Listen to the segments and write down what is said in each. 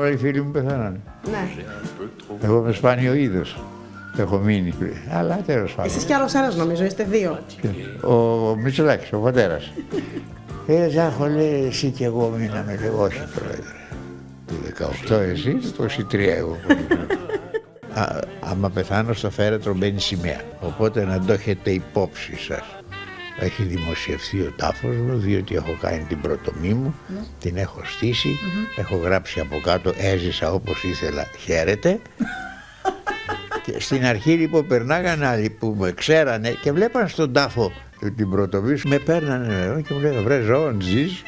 Όλοι οι φίλοι μου πεθάνανε. Ναι. Εγώ με σπάνιο είδος έχω μείνει. Αλλά τέλος πάντων. Εσείς κι άλλος ένας νομίζω, είστε δύο. Ο Μητσολάκης, ο πατέρας. Ε, Ζάχο λέει, εσύ και εγώ μείναμε. Λέω, όχι πρόεδρε. Του 18 εσύ, του 23 εγώ. Α, άμα πεθάνω στο φέρετρο μπαίνει σημαία. Οπότε να το έχετε υπόψη σας. Έχει δημοσιευθεί ο τάφος μου διότι έχω κάνει την πρωτομή μου, την έχω στήσει, έχω γράψει από κάτω έζησα όπως ήθελα χαίρετε. και στην αρχή λοιπόν περνάγανε άλλοι που με ξέρανε και βλέπαν στον τάφο την πρωτομή σου, με παίρνανε νερό και μου λέγανε βρε ζώων ζεις.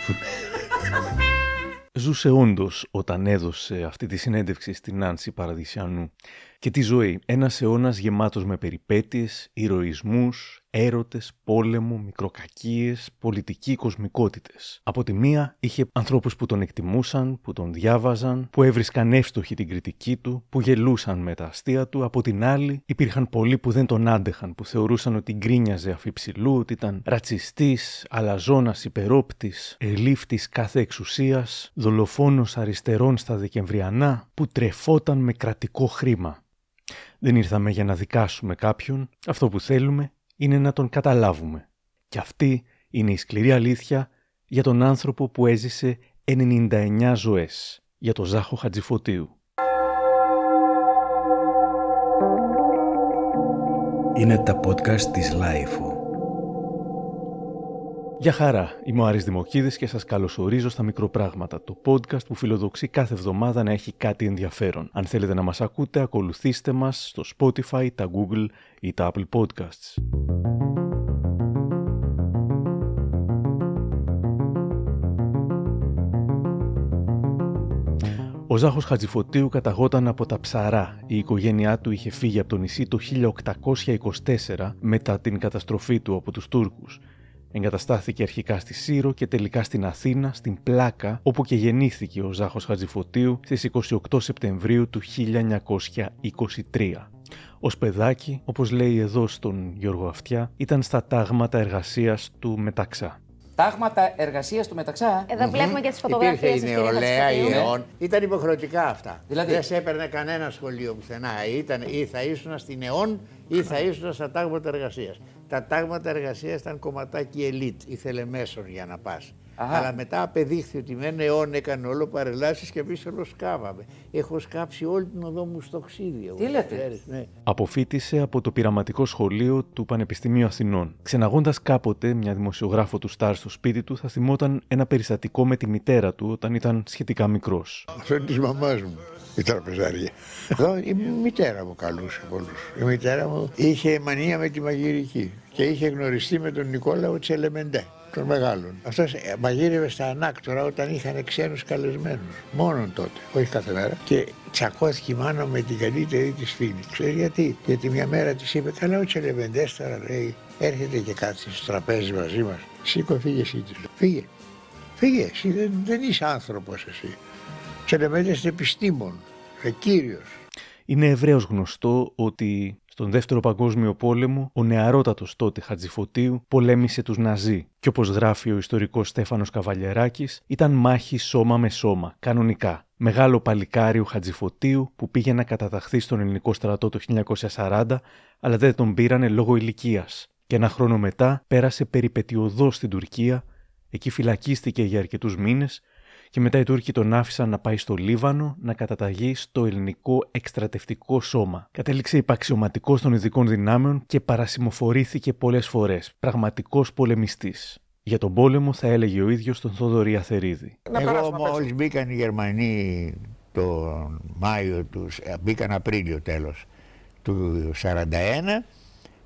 Ζούσε όντως όταν έδωσε αυτή τη συνέντευξη στην Νάνση Παραδεισιανού. Και τη ζωή, ένας αιώνας γεμάτος με περιπέτειες, ηρωισμούς, έρωτες, πόλεμο, μικροκακίες, πολιτική κοσμικότητες. Από τη μία είχε ανθρώπους που τον εκτιμούσαν, που τον διάβαζαν, που έβρισκαν εύστοχη την κριτική του, που γελούσαν με τα αστεία του. Από την άλλη υπήρχαν πολλοί που δεν τον άντεχαν, που θεωρούσαν ότι γκρίνιαζε αφιψηλού, ότι ήταν ρατσιστής, αλαζόνας υπερόπτης, ελήφτης κάθε εξουσίας, δολοφόνος αριστερών στα Δεκεμβριανά, που τρεφόταν με κρατικό χρήμα. Δεν ήρθαμε για να δικάσουμε κάποιον. Αυτό που θέλουμε είναι να τον καταλάβουμε. Και αυτή είναι η σκληρή αλήθεια για τον άνθρωπο που έζησε 99 ζωές. Για τον Ζάχο Χατζηφωτίου. Είναι τα podcast της LiFO. Γεια χαρά, είμαι ο Άρης Δημοκίδης και σας καλωσορίζω στα Μικροπράγματα, το podcast που φιλοδοξεί κάθε εβδομάδα να έχει κάτι ενδιαφέρον. Αν θέλετε να μας ακούτε, ακολουθήστε μας στο Spotify, τα Google ή τα Apple Podcasts. Ο Ζάχος Χατζηφωτίου καταγόταν από τα Ψαρά. Η οικογένειά του είχε φύγει από το νησί το 1824 μετά την καταστροφή του από τους Τούρκους. Εγκαταστάθηκε αρχικά στη Σύρο και τελικά στην Αθήνα, στην Πλάκα, όπου και γεννήθηκε ο Ζάχος Χατζηφωτίου στις 28 Σεπτεμβρίου του 1923. Ω παιδάκι, όπως λέει εδώ στον Γιώργο Αυτιά, ήταν στα τάγματα εργασίας του Μεταξά. Τάγματα εργασίας του μεταξά. Εδώ βλέπουμε και τις φωτογραφίες. Υπήρχε η νεολαία, η αιών. Ήταν υποχρεωτικά αυτά. Δηλαδή; Δεν σε έπαιρνε κανένα σχολείο πουθενά. Ήταν, ή θα ήσουν στην αιών ή θα ήσουν στα τάγματα εργασίας. Τα τάγματα εργασίας ήταν κομματάκι ελίτ, ήθελε μέσον για να πας. Αχα. Αλλά μετά απεδείχθη ότι με ένα αιών έκανε όλο παρελάσεις και εμείς όλο σκάβαμε. Έχω σκάψει όλη την οδό μου στο ξύδι. Τι λέτε; Ναι. Αποφύτησε από το πειραματικό σχολείο του Πανεπιστημίου Αθηνών. Ξεναγώντας κάποτε μια δημοσιογράφο του Σταρ στο σπίτι του, θα θυμόταν ένα περιστατικό με τη μητέρα του όταν ήταν σχετικά μικρός. Αυτό είναι της μαμάς μου. Η τραπεζαρία. Εδώ η μητέρα μου καλούσε πολλούς. Η μητέρα μου είχε μανία με τη μαγειρική και είχε γνωριστεί με τον Νικόλαο Τσελεμεντέ, τον μεγάλον. Αυτός μαγείρευε στα ανάκτορα όταν είχαν ξένους καλεσμένους. Μόνον τότε, όχι κάθε μέρα. Και τσακώθηκε η μάνα με την καλύτερη της φίλη. Ξέρεις γιατί; Γιατί μια μέρα της είπε: Καλά, ο Τσελεμεντέ τώρα λέει, έρχεται και κάτσει στο τραπέζι μαζί μας. Σήκω, φύγε εσύ. της λέω. Φύγε. Φύγε, εσύ δεν, δεν είσαι άνθρωπος εσύ. Τσελεμεντέ είναι επιστήμον. Ε, κύριος. Είναι ευρέως γνωστό ότι στον Δεύτερο Παγκόσμιο Πόλεμο ο νεαρότατος τότε Χατζηφωτίου πολέμησε τους Ναζί και όπως γράφει ο ιστορικός Στέφανος Καβαλιεράκης ήταν μάχη σώμα με σώμα, κανονικά. Μεγάλο παλικάρι ο Χατζηφωτίου που πήγε να καταταχθεί στον ελληνικό στρατό το 1940 αλλά δεν τον πήρανε λόγω ηλικίας. Και ένα χρόνο μετά πέρασε περιπετειωδώς στην Τουρκία, εκεί φυλακίστηκε για αρκετούς μήνες και μετά οι Τούρκοι τον άφησαν να πάει στο Λίβανο να καταταγεί στο ελληνικό εκστρατευτικό σώμα. Κατέληξε υπαξιωματικός των ειδικών δυνάμεων και παρασημοφορήθηκε πολλές φορές. Πραγματικός πολεμιστής. Για τον πόλεμο θα έλεγε ο ίδιος τον Θόδωρη Αθερίδη. Εγώ μόλις μπήκαν οι Γερμανοί τον Μάιο τους, ε, μπήκαν Απρίλιο τέλος του 41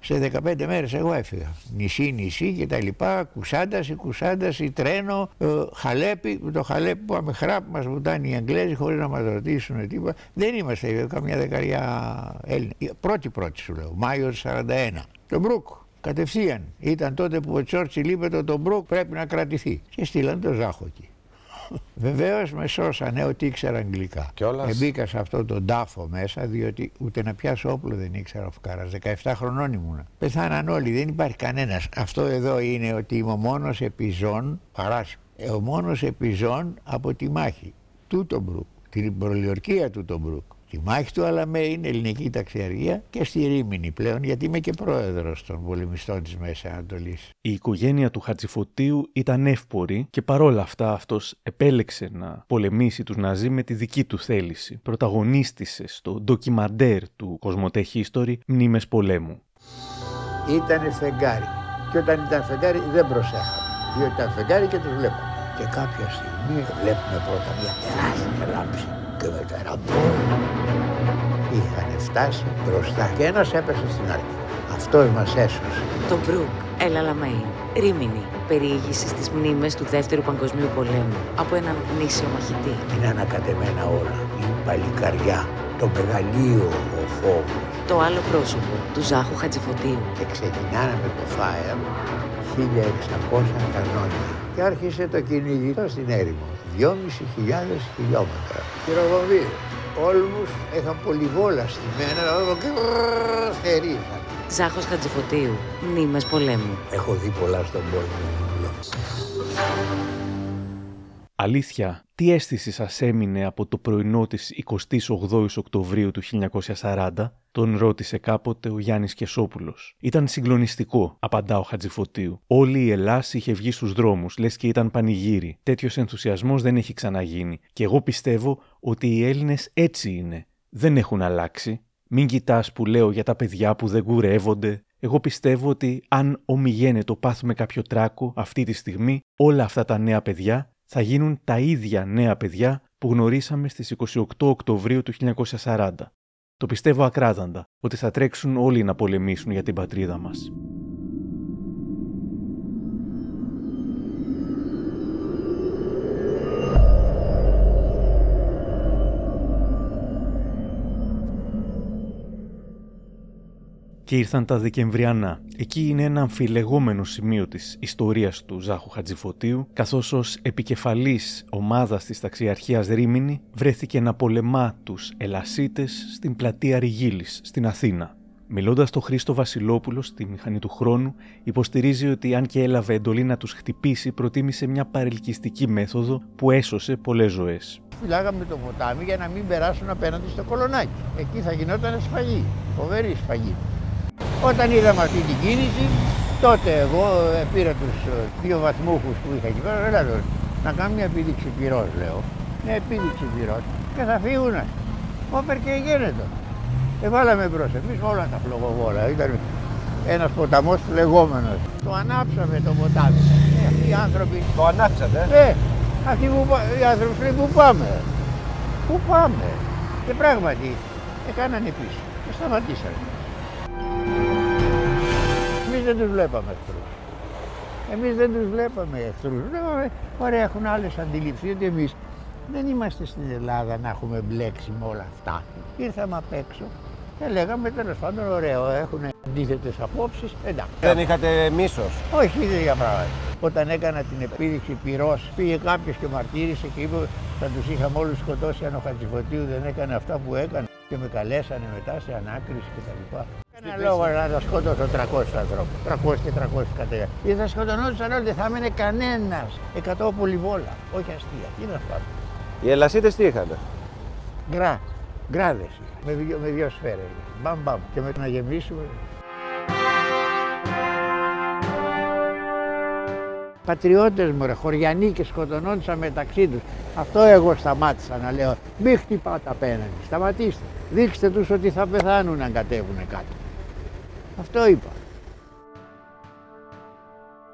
σε 15 μέρες εγώ έφυγα. Νησί, νησί και τα λοιπά, κουσάνταση, κουσάνταση, τρένο, ε, χαλέπι, το χαλέπι που πάμε χράπ μας βουτάνε οι Αγγλέζοι χωρίς να μας ρωτήσουν τίποτα. Δεν είμαστε ε, καμιά δεκαετία Έλληνα. Πρώτη πρώτη σου λέω, Μάιος του 41. Το Μπρουκ. Κατευθείαν. Ήταν τότε που ο Τσόρτσιλ είπε το τον Μπρουκ πρέπει να κρατηθεί. Και στείλαν το Ζάχο εκεί. Βεβαίως με σώσανε ότι ήξερα αγγλικά. Κιόλας. Ε, μπήκα σε αυτό τον τάφο μέσα, διότι ούτε να πιάσω όπλο δεν ήξερα ο Φουκάρας. 17 χρονών ήμουνα. Πεθάναν όλοι, δεν υπάρχει κανένας. Αυτό εδώ είναι ότι είμαι ο μόνος επιζών, παράσιμο, ε, ο μόνος επιζών από τη μάχη. Του τον Μπρουκ. την προλιορκία του τον Μπρουκ. Τη μάχη του Αλαμέ είναι ελληνική ταξιαργία και στη Ρήμινη πλέον, γιατί είμαι και πρόεδρος των πολεμιστών της Μέσης Ανατολής. Η οικογένεια του Χατζηφωτίου ήταν εύπορη και παρόλα αυτά αυτός επέλεξε να πολεμήσει τους Ναζί με τη δική του θέληση. Πρωταγωνίστησε στο ντοκιμαντέρ του Κοσμοτέ History Μνήμες Πολέμου. Ήταν φεγγάρι. Και όταν ήταν φεγγάρι δεν προσέχαμε. Διότι ήταν φεγγάρι και τους βλέπαμε. Και κάποια στιγμή βλέπουμε πρώτα μια τεράστια λάμψη και μετά ένα πόλεμο. Είχαν φτάσει μπροστά και ένας έπεσε στην άκρη. Αυτός μας έσωσε. Το Μπρουκ, Ελ Αλαμέιν, Ρίμινι, περιήγηση στις μνήμες του Δεύτερου Παγκοσμίου Πολέμου από έναν γνήσιο μαχητή. Είναι ανακατεμένα όλα. Η παλικαριά, το μεγαλείο, ο φόβος. Το άλλο πρόσωπο του Ζάχου Χατζηφωτίου. Και ξεκινάνε με το Fire 1600 κανόνια. Και άρχισε το κυνηγητό στην έρημο. 2.500 χιλιόμετρα. Χειροβομβίδες. Όλμους είχαν πολυβόλα στη μένα, όλο και θερίζαν. Ζάχος Χατζηφωτίου, μνήμες πολέμου. Έχω δει πολλά στον πόλεμο. Αλήθεια, τι αίσθηση σας έμεινε από το πρωινό της 28ης Οκτωβρίου του 1940, τον ρώτησε κάποτε ο Γιάννης Κεσόπουλος. Ήταν συγκλονιστικό, απαντά ο Χατζηφωτίου. Όλη η Ελλάς είχε βγει στους δρόμους, λες και ήταν πανηγύρι. Τέτοιος ενθουσιασμός δεν έχει ξαναγίνει. Και εγώ πιστεύω ότι οι Έλληνες έτσι είναι. Δεν έχουν αλλάξει. Μην κοιτάς που λέω για τα παιδιά που δεν κουρεύονται. Εγώ πιστεύω ότι αν ομιγένε το πάθουμε κάποιο τράκο αυτή τη στιγμή, όλα αυτά τα νέα παιδιά θα γίνουν τα ίδια νέα παιδιά που γνωρίσαμε στις 28 Οκτωβρίου του 1940. Το πιστεύω ακράδαντα ότι θα τρέξουν όλοι να πολεμήσουν για την πατρίδα μας. Και ήρθαν τα Δεκεμβριανά. Εκεί είναι ένα αμφιλεγόμενο σημείο της ιστορίας του Ζάχου Χατζηφωτίου, καθώς ως επικεφαλής ομάδας της ταξιαρχίας Ρήμινη βρέθηκε να πολεμά τους Ελασίτες στην πλατεία Ριγίλης, στην Αθήνα. Μιλώντας στο Χρήστο Βασιλόπουλο στη μηχανή του χρόνου, υποστηρίζει ότι αν και έλαβε εντολή να τους χτυπήσει, προτίμησε μια παρελκυστική μέθοδο που έσωσε πολλές ζωές. Φυλάγαμε το ποτάμι για να μην περάσουν απέναντι στο κολονάκι. Εκεί θα γινόταν σφαγή. Φοβερή σφαγή. Όταν είδαμε αυτή την κίνηση, τότε εγώ ε, πήρα τους ε, δύο βαθμούχους που είχα εκεί πέρα, έλα εδώ, να κάνω μια επίδειξη πυρός, λέω. Μια επίδειξη πυρός και θα φύγουν. Όπερ και γένετο. Και βάλαμε μπρος εμείς όλα τα φλογοβόλα. Ήταν ένας ποταμός φλεγόμενος. Το ανάψαμε το ποτάμι. Ε, αυτοί οι άνθρωποι... Το ανάψατε; Ναι, αυτοί που, πα- οι άνθρωποι λένε πού πάμε; Πού πάμε; Και πράγματι έκανανε πίσω και σταματήσανε. Εμείς δεν τους βλέπαμε εχθρούς. Εμείς δεν τους βλέπαμε εχθρούς. Βλέπαμε, ωραία, έχουν άλλες αντιληφθεί ότι εμείς δεν είμαστε στην Ελλάδα να έχουμε μπλέξει με όλα αυτά. Ήρθαμε απ' έξω και λέγαμε τέλος πάντων ωραίο, έχουν αντίθετες απόψεις, εντάξει. Δεν είχατε μίσος; Όχι ίδια πράγματα. Όταν έκανα την επίδειξη πυρός, πήγε κάποιος και μαρτύρησε και είπε θα τους είχαμε όλους σκοτώσει αν ο Χατζηφωτίου δεν έκανε αυτά που έκανε και με καλέσανε μετά σε ανάκριση κτλ. Ένα λόγο να τα σκότωσω 300 ανθρώπους, 300 και 300 κατέα. Ή θα σκοτωνόντουσαν όλοι, δεν θα έμενε κανένας. 100 πολυβόλα, όχι αστεία. Τι να φάμε. Οι Ελασίτες τι είχαν. Γκρά, γκράδες, με δύο, με δύο σφαίρες. Μπαμ μπαμ και με το να γεμίσουμε. Πατριώτες μου ρε, χωριανοί και σκοτωνόντουσαν μεταξύ τους. Αυτό εγώ σταμάτησα να λέω. Μη χτυπάτε απέναντι, σταματήστε. Δείξτε τους ότι θα πεθάνουν αν κατέβουν κάτω. Αυτό είπα.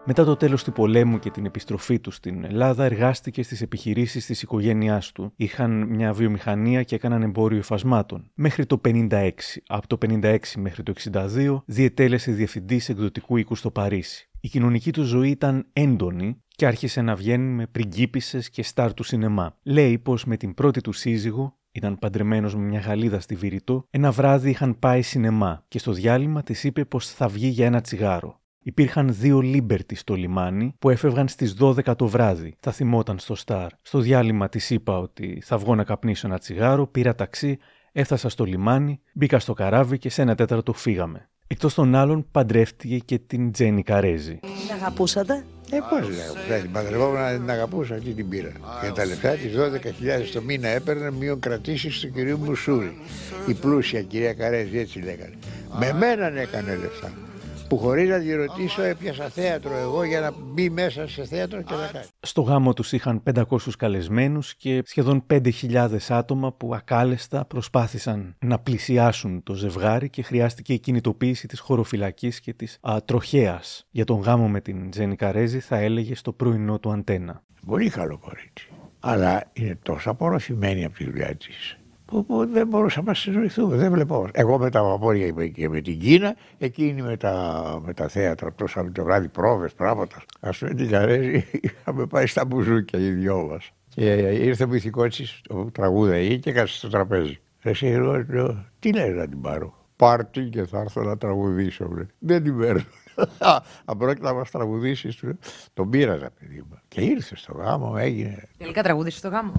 Μετά το τέλος του πολέμου και την επιστροφή του στην Ελλάδα, εργάστηκε στις επιχειρήσεις της οικογένειάς του. Είχαν μια βιομηχανία και έκαναν εμπόριο υφασμάτων. Μέχρι το 56. Από το 56 μέχρι το 62 διετέλεσε διευθυντής εκδοτικού οίκου στο Παρίσι. Η κοινωνική του ζωή ήταν έντονη και άρχισε να βγαίνει με πριγκίπισσες και στάρ του σινεμά. Λέει πως με την πρώτη του σύζυγο, ήταν παντρεμένος με μια Γαλλίδα στη Βηρητό, ένα βράδυ είχαν πάει σινεμά και στο διάλειμμα της είπε πως θα βγει για ένα τσιγάρο. Υπήρχαν δύο Liberty στο λιμάνι που έφευγαν στις 12 το βράδυ. Θα θυμόταν στο Star. Στο διάλειμμα της είπα ότι θα βγω να καπνίσω ένα τσιγάρο, πήρα ταξί, έφτασα στο λιμάνι, μπήκα στο καράβι και σε ένα τέταρτο φύγαμε. Εκτός των άλλων παντρεύτηκε και την Τζένι Καρέζη. Την αγαπούσατε; Ε, πώς λέω, δεν την παντρευόμουν να την αγαπούσα, αυτή την πήρα. Και τα λεφτά της 12.000 το μήνα έπαιρνε μείον κρατήσεις του κυρίου Μουσούρη. Η πλούσια κυρία Καρέζη, έτσι λέγανε. Με μέναν έκανε λεφτά. Που χωρίς να τη ρωτήσω έπιασα θέατρο εγώ για να μπει μέσα σε θέατρο και να κάνει. Στο γάμο τους είχαν 500 καλεσμένους και σχεδόν 5.000 άτομα που ακάλεστα προσπάθησαν να πλησιάσουν το ζευγάρι και χρειάστηκε η κινητοποίηση της χωροφυλακής και της α, τροχέας. Για τον γάμο με την Τζένι Καρέζη θα έλεγε στο πρωινό του αντένα. Πολύ καλό κορίτσι. Αλλά είναι τόσο απορροφημένη από τη δουλειά της. Που, που δεν μπορούσαμε να συνοηθούμε. Δεν βλέπω. Εγώ με τα βαπόρια είμαι και με την Κίνα, εκείνη με τα, με τα θέατρα, τόσο το βράδυ πρόβες, πράγματα. Α πούμε την Καρέζη, είχαμε πάει στα μπουζούκια οι δυο μας. Και ήρθε ο ηθικό τη, το τραγούδα εκεί και κάτσε στο τραπέζι. Εσύ εγώ λέω, τι λέει να την πάρω; Πάρτι και θα έρθω να τραγουδήσω. Λέει. Δεν την παίρνω. Απρόκειται να μας τραγουδήσεις. του λέω. Τον πείραζα, παιδί μου. Και ήρθε στο γάμο, έγινε. Τελικά τραγούδισε στο γάμο.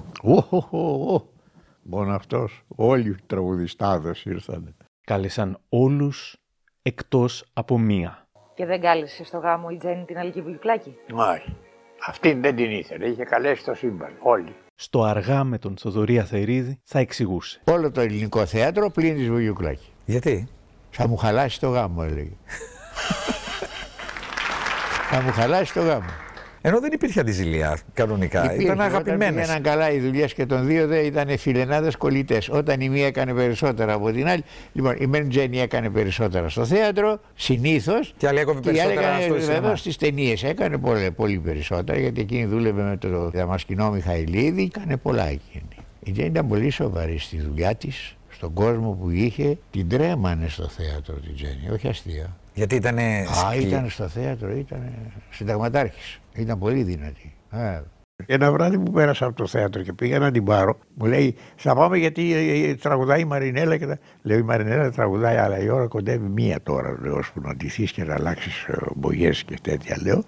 Οχοχο. Μόνο αυτός. Όλοι οι τραγουδιστάδες ήρθαν. Κάλεσαν όλους εκτός από μία. Και δεν κάλεσε στο γάμο η Τζέννη την Αλική Βουλιουκλάκη. Όχι. Αυτήν δεν την ήθελε. Είχε καλέσει το σύμπαν. Όλοι. Στο αργά με τον Θοδωρή Αθερίδη θα εξηγούσε. Όλο το ελληνικό θέατρο πλην της Βουγιουκλάκη. Γιατί; Θα μου χαλάσει το γάμο, έλεγε. Θα μου χαλάσει το γάμο. Ενώ δεν υπήρχε αντιζηλία κανονικά. Υπήρχε, Ήταν Όταν αγαπημένες. πήγαιναν καλά οι δουλειές και των δύο δεν ήταν φιλενάδες κολλητές. Όταν η μία έκανε περισσότερα από την άλλη. Λοιπόν, η Μεν Τζένι έκανε περισσότερα στο θέατρο, συνήθως. Και άλλη έκοβε Και η άλλη περισσότερα στο έκανε σινεμά. βέβαια στις ταινίες. Έκανε πολύ, πολύ περισσότερα γιατί εκείνη δούλευε με το Δαμασκηνό Μιχαηλίδη. Έκανε πολλά εκείνη. Η Τζένι ήταν πολύ σοβαρή στη δουλειά της, στον κόσμο που είχε. Την τρέμανε στο θέατρο την Τζένι, όχι αστεία. Γιατί ήταν. Α, ήταν στο θέατρο, ήταν συνταγματάρχης. Ήταν πολύ δυνατή. Ε. Ένα βράδυ που πέρασα από το θέατρο και πήγα να την πάρω, μου λέει: Θα πάμε γιατί ε, ε, τραγουδάει η Μαρινέλα. Και τα... Λέω: Η Μαρινέλα τραγουδάει, αλλά η ώρα κοντεύει μία τώρα. Λέω: Ώσπου να ντυθείς και να αλλάξεις μπογιές και τέτοια. Λέω: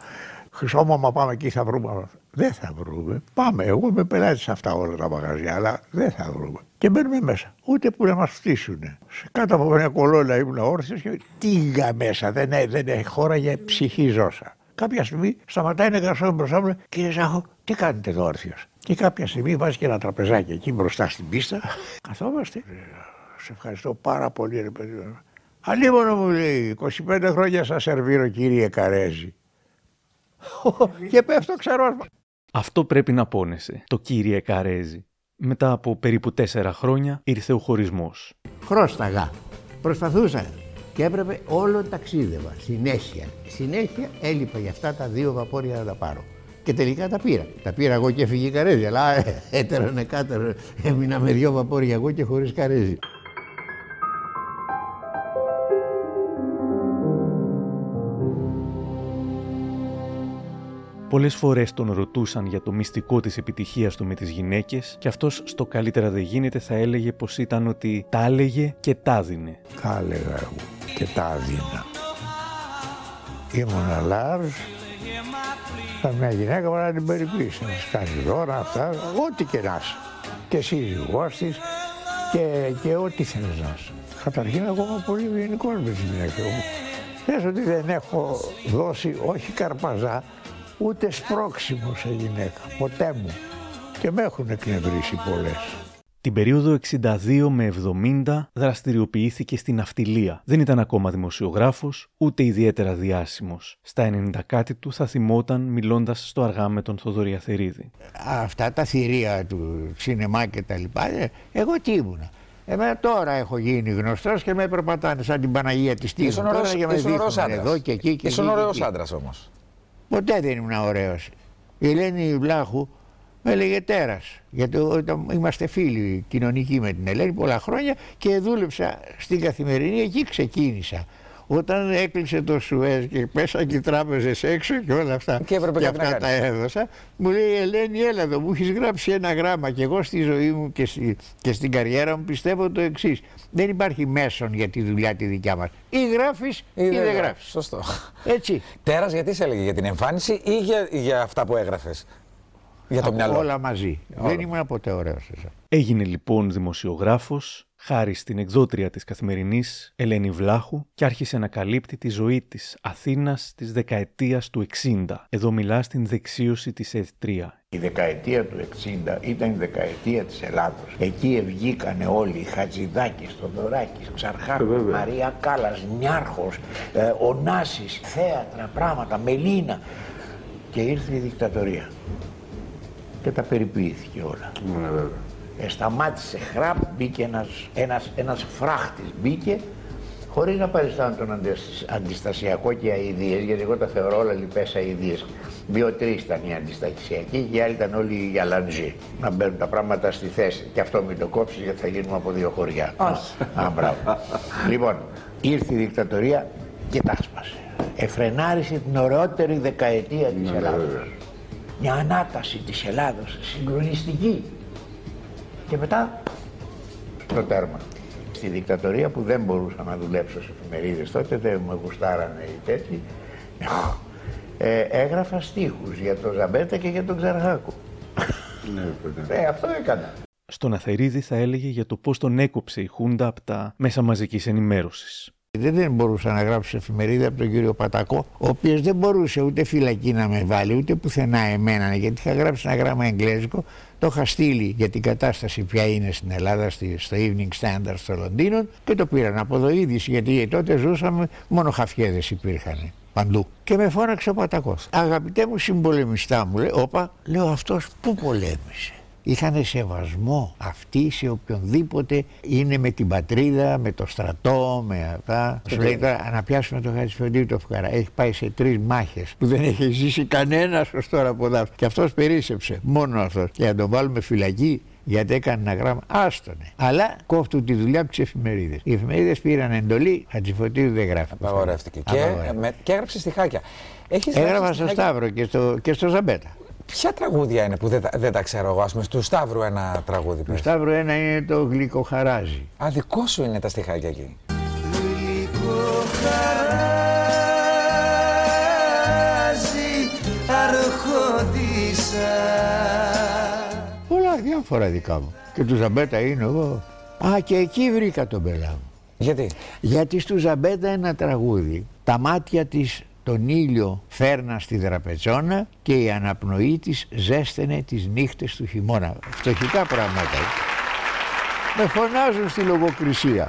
Χρυσό μου, άμα πάμε εκεί θα βρούμε. Δεν θα βρούμε. Πάμε. Εγώ με πελάτη σε αυτά όλα τα μαγαζιά, αλλά δεν θα βρούμε. Και μπαίνουμε μέσα. Ούτε που να μας φτύσουν. Σε κάτω από μια κολόνα ήμουν όρθιος και τίγα μέσα. Δεν, έ- δεν έχει χώρα για ψυχή ζώσα. Κάποια στιγμή σταματάει ένα γαρσόν μπροστά μου, λέει, κύριε Ζάχο, τι κάνετε εδώ όρθιος; Και κάποια στιγμή βάζει και ένα τραπεζάκι εκεί μπροστά στην πίστα. Καθόμαστε. Ε, Σε ευχαριστώ πάρα πολύ, ρε παιδί μου. Αλίμονο μου λέει, 25 χρόνια σας σερβίρω κύριε Καρέζη. και πέφτω ξερός. Αυτό πρέπει να πόνεσε, το κύριε Καρέζη. Μετά από περίπου τέσσερα χρόνια ήρθε ο χωρισμός. Χρώσταγα. Προσπαθούσα. Και έπρεπε όλο ταξίδευα. Συνέχεια. Συνέχεια έλειπα για αυτά τα δύο βαπόρια να τα πάρω. Και τελικά τα πήρα. Τα πήρα εγώ και έφυγε η καρέζη. Αλλά ε, έτερον εκάτερον. Έμεινα με δύο βαπόρια εγώ και χωρίς καρέζη. Πολλές φορές τον ρωτούσαν για το μυστικό της επιτυχίας του με τις γυναίκες και αυτός στο καλύτερα δεν γίνεται θα έλεγε πως ήταν ότι τα έλεγε και τα δίνε. Τα έλεγα εγώ και τα έδινα. Ήμουν Λάρς, ήταν μια γυναίκα που να την περιποιήσει, να της κάνει δώρα, αυτά, ό,τι και να είσαι. Και σύζυγός της και, και ό,τι θέλεις να είσαι. Καταρχήν εγώ είμαι πολύ ευγενικός με τις γυναίκες. Εγώ Πες ότι δεν έχω δώσει όχι καρπαζά, ούτε σπρώξιμο σε γυναίκα, ποτέ μου. Και με έχουν εκνευρίσει πολλές. Την περίοδο 62 με 70 δραστηριοποιήθηκε στην ναυτιλία. Δεν ήταν ακόμα δημοσιογράφος, ούτε ιδιαίτερα διάσημος. Στα 90 κάτι του θα θυμόταν μιλώντας στο αργά με τον Θοδωρή Αθερίδη. αυτά τα θηρία του σινεμά και τα λοιπά, ε, εγώ τι ήμουνα. Εμένα τώρα έχω γίνει γνωστός και με περπατάνε σαν την Παναγία της Τίγρη. Ήσουν ωραίος- Τώρα για με ήσουν ωραίος δείχνουν άντρας. εδώ και εκεί και Ήσουν εκεί και ωραίο εκεί. άντρας όμως. Ποτέ δεν ήμουν ωραίος. Η Ελένη Βλάχου με έλεγε τέρας. Γιατί όταν είμαστε φίλοι κοινωνικοί με την Ελένη πολλά χρόνια και δούλεψα στην καθημερινή, εκεί ξεκίνησα. Όταν έκλεισε το Σουέζ και πέσαν και οι τράπεζες έξω και όλα αυτά. Και έπρεπε κάτι να αυτά τα κάνεις. έδωσα. Μου λέει η Ελένη, έλα εδώ, μου έχεις γράψει ένα γράμμα. Και εγώ στη ζωή μου και, στη- και στην καριέρα μου πιστεύω το εξής. Δεν υπάρχει μέσον για τη δουλειά τη δικιά μας. Ή γράφεις ή, δεν γράφεις. Σωστό. Έτσι. Τέρας γιατί σε έλεγε, για την εμφάνιση ή για, για αυτά που έγραφες; Για το Από μυαλό. Όλα μαζί. Όλα. Δεν ήμουν ποτέ ωραίος. Έγινε λοιπόν δημοσιογράφος χάρη στην εκδότρια της καθημερινής Ελένη Βλάχου και άρχισε να καλύπτει τη ζωή της Αθήνας της δεκαετίας του 60. Εδώ μιλά στην δεξίωση της ΕΘ3. Η δεκαετία του 60 ήταν η δεκαετία της Ελλάδος. Εκεί βγήκανε όλοι, Χατζηδάκης, Θοδωράκης, Ξαρχάκος, Μαρία Κάλλας, Νιάρχος, ε, Ωνάσης, θέατρα, πράγματα, Μελίνα. Και ήρθε η δικτατορία. Και τα περιποιήθηκε όλα. Ε, σταμάτησε χραπ, μπήκε ένας, ένας, ένας φράχτης, μπήκε χωρίς να παριστάνω τον αντισ- αντιστασιακό και αηδίες, γιατί εγώ τα θεωρώ όλα λοιπές αηδίες. Δύο-τρεις ήταν οι αντιστασιακοί και οι άλλοι ήταν όλοι οι γιαλαντζοί. Να μπαίνουν τα πράγματα στη θέση. Και αυτό μην το κόψεις γιατί θα γίνουμε από δύο χωριά. Α, μπράβο. λοιπόν, ήρθε η δικτατορία και τα άσπασε. Εφρενάρισε την ωραιότερη δεκαετία της Ελλάδος. Μια ανάταση της Ελλάδος, συγκλονιστική. Και μετά το τέρμα. Στη δικτατορία που δεν μπορούσα να δουλέψω σε εφημερίδες τότε, δεν με γουστάρανε οι τέτοιοι, ε, έγραφα στίχους για τον Ζαμπέτα και για τον Ξαρχάκο. Ε, αυτό έκανα. Στον Αθερίδη θα έλεγε για το πώς τον έκοψε η Χούντα από τα μέσα μαζικής ενημέρωσης. Δεν, δεν μπορούσα να γράψω σε εφημερίδα από τον κύριο Πατακό, ο οποίος δεν μπορούσε ούτε φυλακή να με βάλει, ούτε πουθενά εμένα, γιατί είχα γράψει ένα γράμμα εγγλέζικο, το είχα στείλει για την κατάσταση ποια είναι στην Ελλάδα, στη- στο Evening Standard στο Λονδίνο και το πήραν από εδώ είδηση, γιατί τότε ζούσαμε, μόνο χαφιέδες υπήρχαν παντού. Και με φώναξε ο Πατακός. Αγαπητέ μου συμπολεμιστά μου, λέει, όπα, λέω αυτός που πολέμησε. Είχαν σεβασμό αυτοί σε οποιονδήποτε είναι με την πατρίδα, με το στρατό, με αυτά. Σου λέει τώρα να πιάσουμε τον Χατζηφωτήρη το φουκαρά. Έχει πάει σε τρεις μάχες που δεν έχει ζήσει κανένας ως τώρα από δάφτυ. Και αυτός περίσεψε. Μόνο αυτός. Και να τον βάλουμε φυλακή γιατί έκανε ένα γράμμα. Άστονε. Αλλά κόφτουν τη δουλειά από τις εφημερίδες. Οι εφημερίδες πήραν εντολή, Χατζηφωτήρη δεν γράφει. Απαγορεύτηκε. Και, Απαγορεύτηκε. με, και έγραψε στιχάκια. Έχεις Έγραφα γράψει στο στιχάκια; Σταύρο και στο, και στο Ζαμπέτα. Ποια τραγούδια είναι που δεν, τα- δεν τα ξέρω εγώ, ας πούμε, του Σταύρου ένα τραγούδι. Το πες. Σταύρο ένα είναι το γλυκοχαράζι. Α, δικό σου είναι τα στιχάκια εκεί. Πολλά διάφορα δικά μου. Και του Ζαμπέτα είναι εγώ. Α, και εκεί βρήκα τον πελά μου. Γιατί; Γιατί στο Ζαμπέτα ένα τραγούδι. Τα μάτια της τον ήλιο φέρνα στη δραπετσόνα και η αναπνοή της ζέστενε τις νύχτες του χειμώνα. Φτωχικά πράγματα. Με φωνάζουν στη λογοκρισία.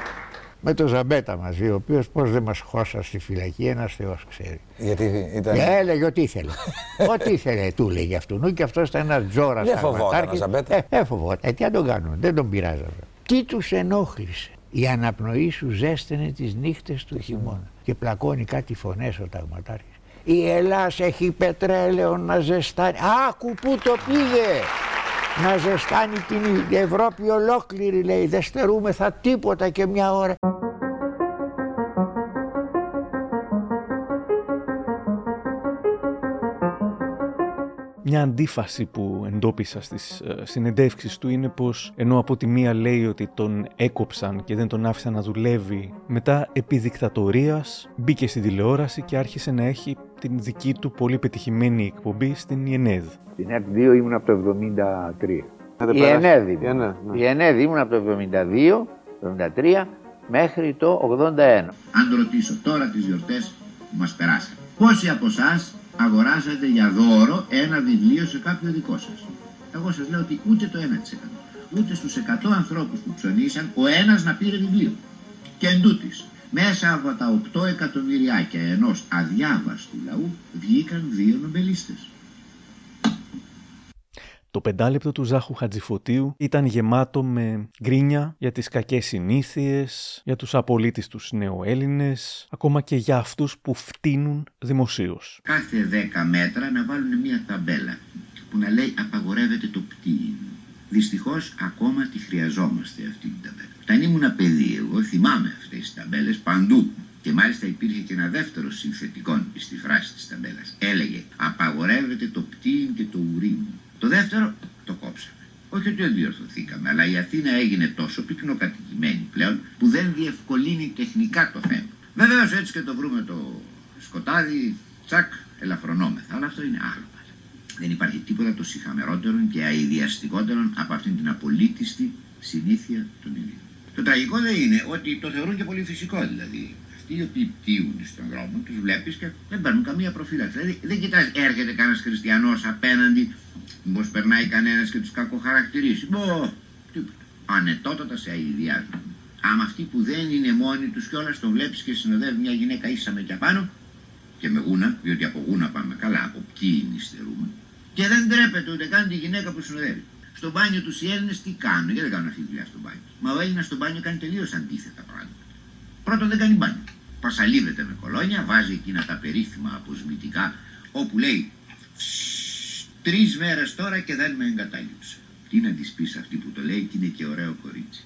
Με το Ζαμπέτα μαζί, ο οποίος πώς δεν μας χώσα στη φυλακή, ένας Θεός ξέρει. Γιατί ήταν. Και έλεγε ό,τι ήθελε. ό,τι ήθελε, του λέγε αυτού. Και αυτός ήταν ένας τζόρας. Δεν φοβόταν ο Ζαμπέτα. Ε, ε, φοβόταν. Ε, τι να τον κάνουν, δεν τον πειράζανε. Τι τους ενόχλησε; Η αναπνοή σου ζέστενε τις νύχτες του χειμώνα. Και πλακώνει κάτι φωνές ο ταγματάρχης. Η Ελλάς έχει πετρέλαιο να ζεστάνει. Άκου πού το πήγε! Να ζεστάνει την Ευρώπη ολόκληρη λέει. Δεν στερούμεθα τίποτα και μια ώρα. Μια αντίφαση που εντόπισα στις ε, συνεντεύξεις του είναι πως ενώ από τη μία λέει ότι τον έκοψαν και δεν τον άφησαν να δουλεύει, μετά επί δικτατορίας μπήκε στην τηλεόραση και άρχισε να έχει την δική του πολύ πετυχημένη εκπομπή στην ΙΕΝΕΔ. Στην ΕΡΤ 2 ήμουν από το 73. Η ΕΝΕΔ ήμουν. Η ΕΝΕΔ, ναι. Η ΕΝΕΔ ήμουν από το 72, 73 μέχρι το 81. Αν το ρωτήσω τώρα τις γιορτές που μας περάσαν. Πόσοι από εσάς αγοράσατε για δώρο ένα βιβλίο σε κάποιο δικό σας. Εγώ σας λέω ότι ούτε το 1%. Ούτε στους 100 ανθρώπους που ψωνίσαν ο ένας να πήρε βιβλίο. Και εν τούτης, μέσα από τα 8 εκατομμυριάκια ενός αδιάβαστου λαού βγήκαν δύο νομπελίστες. Το πεντάλεπτο του Ζάχου Χατζηφωτίου ήταν γεμάτο με γκρίνια για τις κακές συνήθειες, για τους απολύτιστους νεοέλληνες, ακόμα και για αυτούς που φτύνουν δημοσίως. κάθε 10 μέτρα να βάλουν μια ταμπέλα που να λέει απαγορεύεται το πτήιν. Δυστυχώς ακόμα τη χρειαζόμαστε αυτή την ταμπέλα. Όταν ήμουν παιδί εγώ θυμάμαι αυτές τις ταμπέλες παντού. Και μάλιστα υπήρχε και ένα δεύτερο συνθετικό στη φράση της ταμπέλας. Έλεγε απαγορεύεται το πτήιν και το ουρήν. Το δεύτερο το κόψαμε. Όχι ότι δεν διορθωθήκαμε, αλλά η Αθήνα έγινε τόσο πυκνοκατοικημένη πλέον που δεν διευκολύνει τεχνικά το θέμα. Βεβαίως έτσι και το βρούμε το σκοτάδι, τσακ, ελαφρωνόμεθα. Αλλά αυτό είναι άλλο πάλι. Δεν υπάρχει τίποτα το συχαμερότερο και αειδιαστικότερο από αυτήν την απολύτιστη συνήθεια των Ελλήνων. Το τραγικό δεν είναι ότι το θεωρούν και πολύ φυσικό δηλαδή. Αυτοί οι οποίοι πτύουν στον δρόμο, τους βλέπεις και δεν παίρνουν καμία προφύλαξη. Δηλαδή δεν κοιτάζει, έρχεται κανένας χριστιανός απέναντι, μήπως περνάει κανένας και τους κακοχαρακτηρίσει. Μπο, τίποτα. Ανετότατα σε αειδιάζουν. Άμα αυτοί που δεν είναι μόνοι τους κιόλας τον βλέπεις και συνοδεύει μια γυναίκα ίσα με και απάνω και με γούνα, διότι από γούνα πάμε καλά, από ποιοι υστερούμε. Και δεν τρέπεται ούτε καν τη γυναίκα που συνοδεύει. Στο μπάνιο τους οι Έλληνες τι κάνουν, γιατί δεν κάνουν αυτή τη δουλειά στο μπάνιο. Μα ο Έλληνας στο μπάνιο κάνει τελείως αντίθετα πράγματα. Πρώτον δεν κάνει μπάνιο. Πασαλίβεται με κολόνια, βάζει εκείνα τα περίφημα αποσμητικά, όπου λέει τρει μέρε τώρα και δεν με εγκατάλειψε. Τι να τη πει αυτή που το λέει και είναι και ωραίο κορίτσι.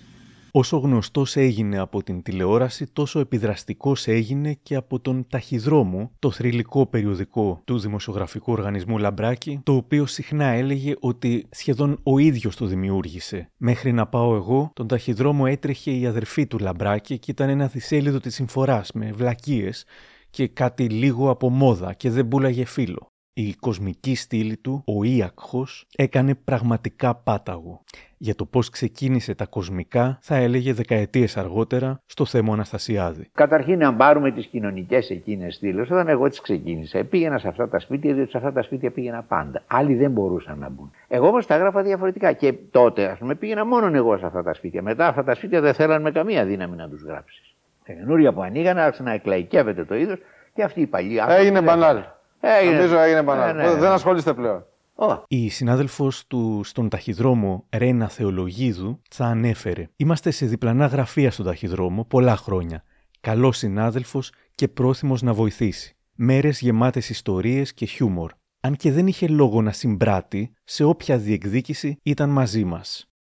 Όσο γνωστός έγινε από την τηλεόραση, τόσο επιδραστικός έγινε και από τον Ταχυδρόμο, το θρηλυκό περιοδικό του δημοσιογραφικού οργανισμού Λαμπράκη, το οποίο συχνά έλεγε ότι σχεδόν ο ίδιος το δημιούργησε. Μέχρι να πάω εγώ, τον Ταχυδρόμο έτρεχε η αδερφή του Λαμπράκη και ήταν ένα θησέλιδο της συμφοράς με βλακίες και κάτι λίγο από μόδα και δεν πουλάγε φίλο. Η κοσμική στήλη του, ο Ίακχος, έκανε πραγματικά πάταγο. Για το πώς ξεκίνησε τα κοσμικά θα έλεγε δεκαετίες αργότερα στο θέμα Αναστασιάδη. Καταρχήν, αν πάρουμε τις κοινωνικές εκείνες στήλες, όταν εγώ τις ξεκίνησα, πήγαινα σε αυτά τα σπίτια, διότι σε αυτά τα σπίτια πήγαινα πάντα. Άλλοι δεν μπορούσαν να μπουν. Εγώ όμως τα έγραφα διαφορετικά. Και τότε, ας πούμε, πήγαινα μόνο εγώ σε αυτά τα σπίτια. Μετά αυτά τα σπίτια δεν θέλαν με καμία δύναμη να τους γράψεις. Τα καινούρια που ανοίγανε άρχισε να εκλαϊκεύεται το είδος και αυτή η παλιά. Έγινε μπανάλ. Έγινε. Νομίζω έγινε μπανάλ. Ναι, ναι, ναι. Δεν ασχολείστε πλέον. Ω, Η συνάδελφος του στον ταχυδρόμο Ρένα Θεολογίδου θα ανέφερε «Είμαστε σε διπλανά γραφεία στον ταχυδρόμο πολλά χρόνια. Καλός συνάδελφος και πρόθυμος να βοηθήσει. Μέρες γεμάτες ιστορίες και χιούμορ. Αν και δεν είχε λόγο να συμπράττει, σε όποια διεκδίκηση ήταν μαζί μας.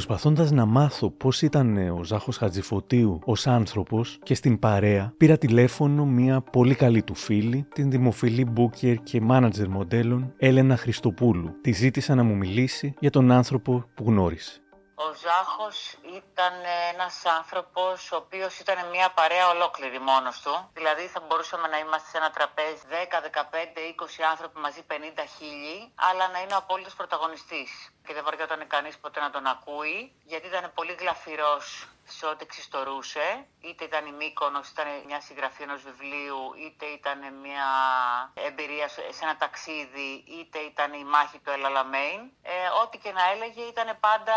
Προσπαθώντας να μάθω πώς ήταν ε, ο Ζάχος Χατζηφωτίου ως άνθρωπος και στην παρέα, πήρα τηλέφωνο μια πολύ καλή του φίλη, την δημοφιλή μπούκερ και μάνατζερ μοντέλων Έλενα Χριστοπούλου. Τη ζήτησα να μου μιλήσει για τον άνθρωπο που γνώρισε. Ο Ζάχος ήταν ένας άνθρωπος ο οποίος ήταν μια παρέα ολόκληρη μόνος του. Δηλαδή θα μπορούσαμε να είμαστε σε ένα τραπέζι 10, 15, 20 άνθρωποι μαζί 50 χίλιοι, αλλά να είναι ο απόλυτος πρωταγωνιστής. Και δεν βαριόταν κανείς ποτέ να τον ακούει, γιατί ήταν πολύ γλαφυρός σε ό,τι εξιστορούσε. Είτε ήταν η Μύκονος, ήταν μια συγγραφή ενός βιβλίου, είτε ήταν μια εμπειρία σε σε ένα ταξίδι, είτε ήταν η μάχη του Ελαλαμέιν. Ε, ό,τι και να έλεγε ήταν πάντα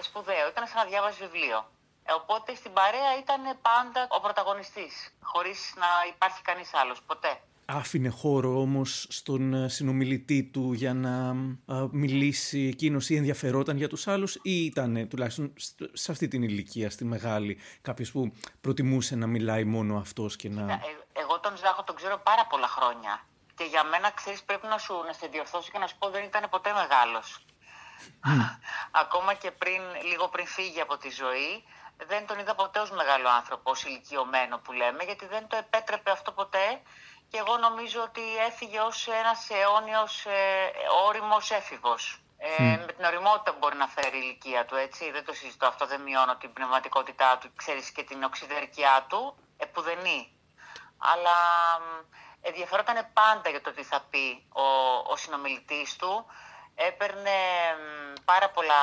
σπουδαίο, ήταν σαν να διάβαζε βιβλίο. Ε, οπότε στην παρέα ήταν πάντα ο πρωταγωνιστής, χωρίς να υπάρχει κανείς άλλος, ποτέ. Άφηνε χώρο όμως στον ε, συνομιλητή του για να α, μιλήσει εκείνος ή ενδιαφερόταν για τους άλλους ή ήταν τουλάχιστον σ- σε αυτή την ηλικία, στη μεγάλη, κάποιος που προτιμούσε να μιλάει μόνο αυτός και να... Ε, εγώ τον Ζάχο τον ξέρω πάρα πολλά χρόνια. Και για μένα, ξέρεις, πρέπει να σου να σε διορθώσω και να σου πω δεν ήταν ποτέ μεγάλος. Ακόμα και πριν, λίγο πριν φύγει από τη ζωή, δεν τον είδα ποτέ ως μεγάλο άνθρωπο, ως ηλικιωμένο που λέμε, γιατί δεν το επέτρεπε αυτό ποτέ και εγώ νομίζω ότι έφυγε ως ένας αιώνιος ε, όριμος έφηβος. Ε, Με την οριμότητα που μπορεί να φέρει η ηλικία του, έτσι. Δεν το συζητώ αυτό, δεν μειώνω την πνευματικότητά του, ξέρεις και την οξυδερκιά του, επουδενή. Αλλά μ, ενδιαφερόταν πάντα για το τι θα πει ο, ο συνομιλητής του. Έπαιρνε μ, πάρα πολλά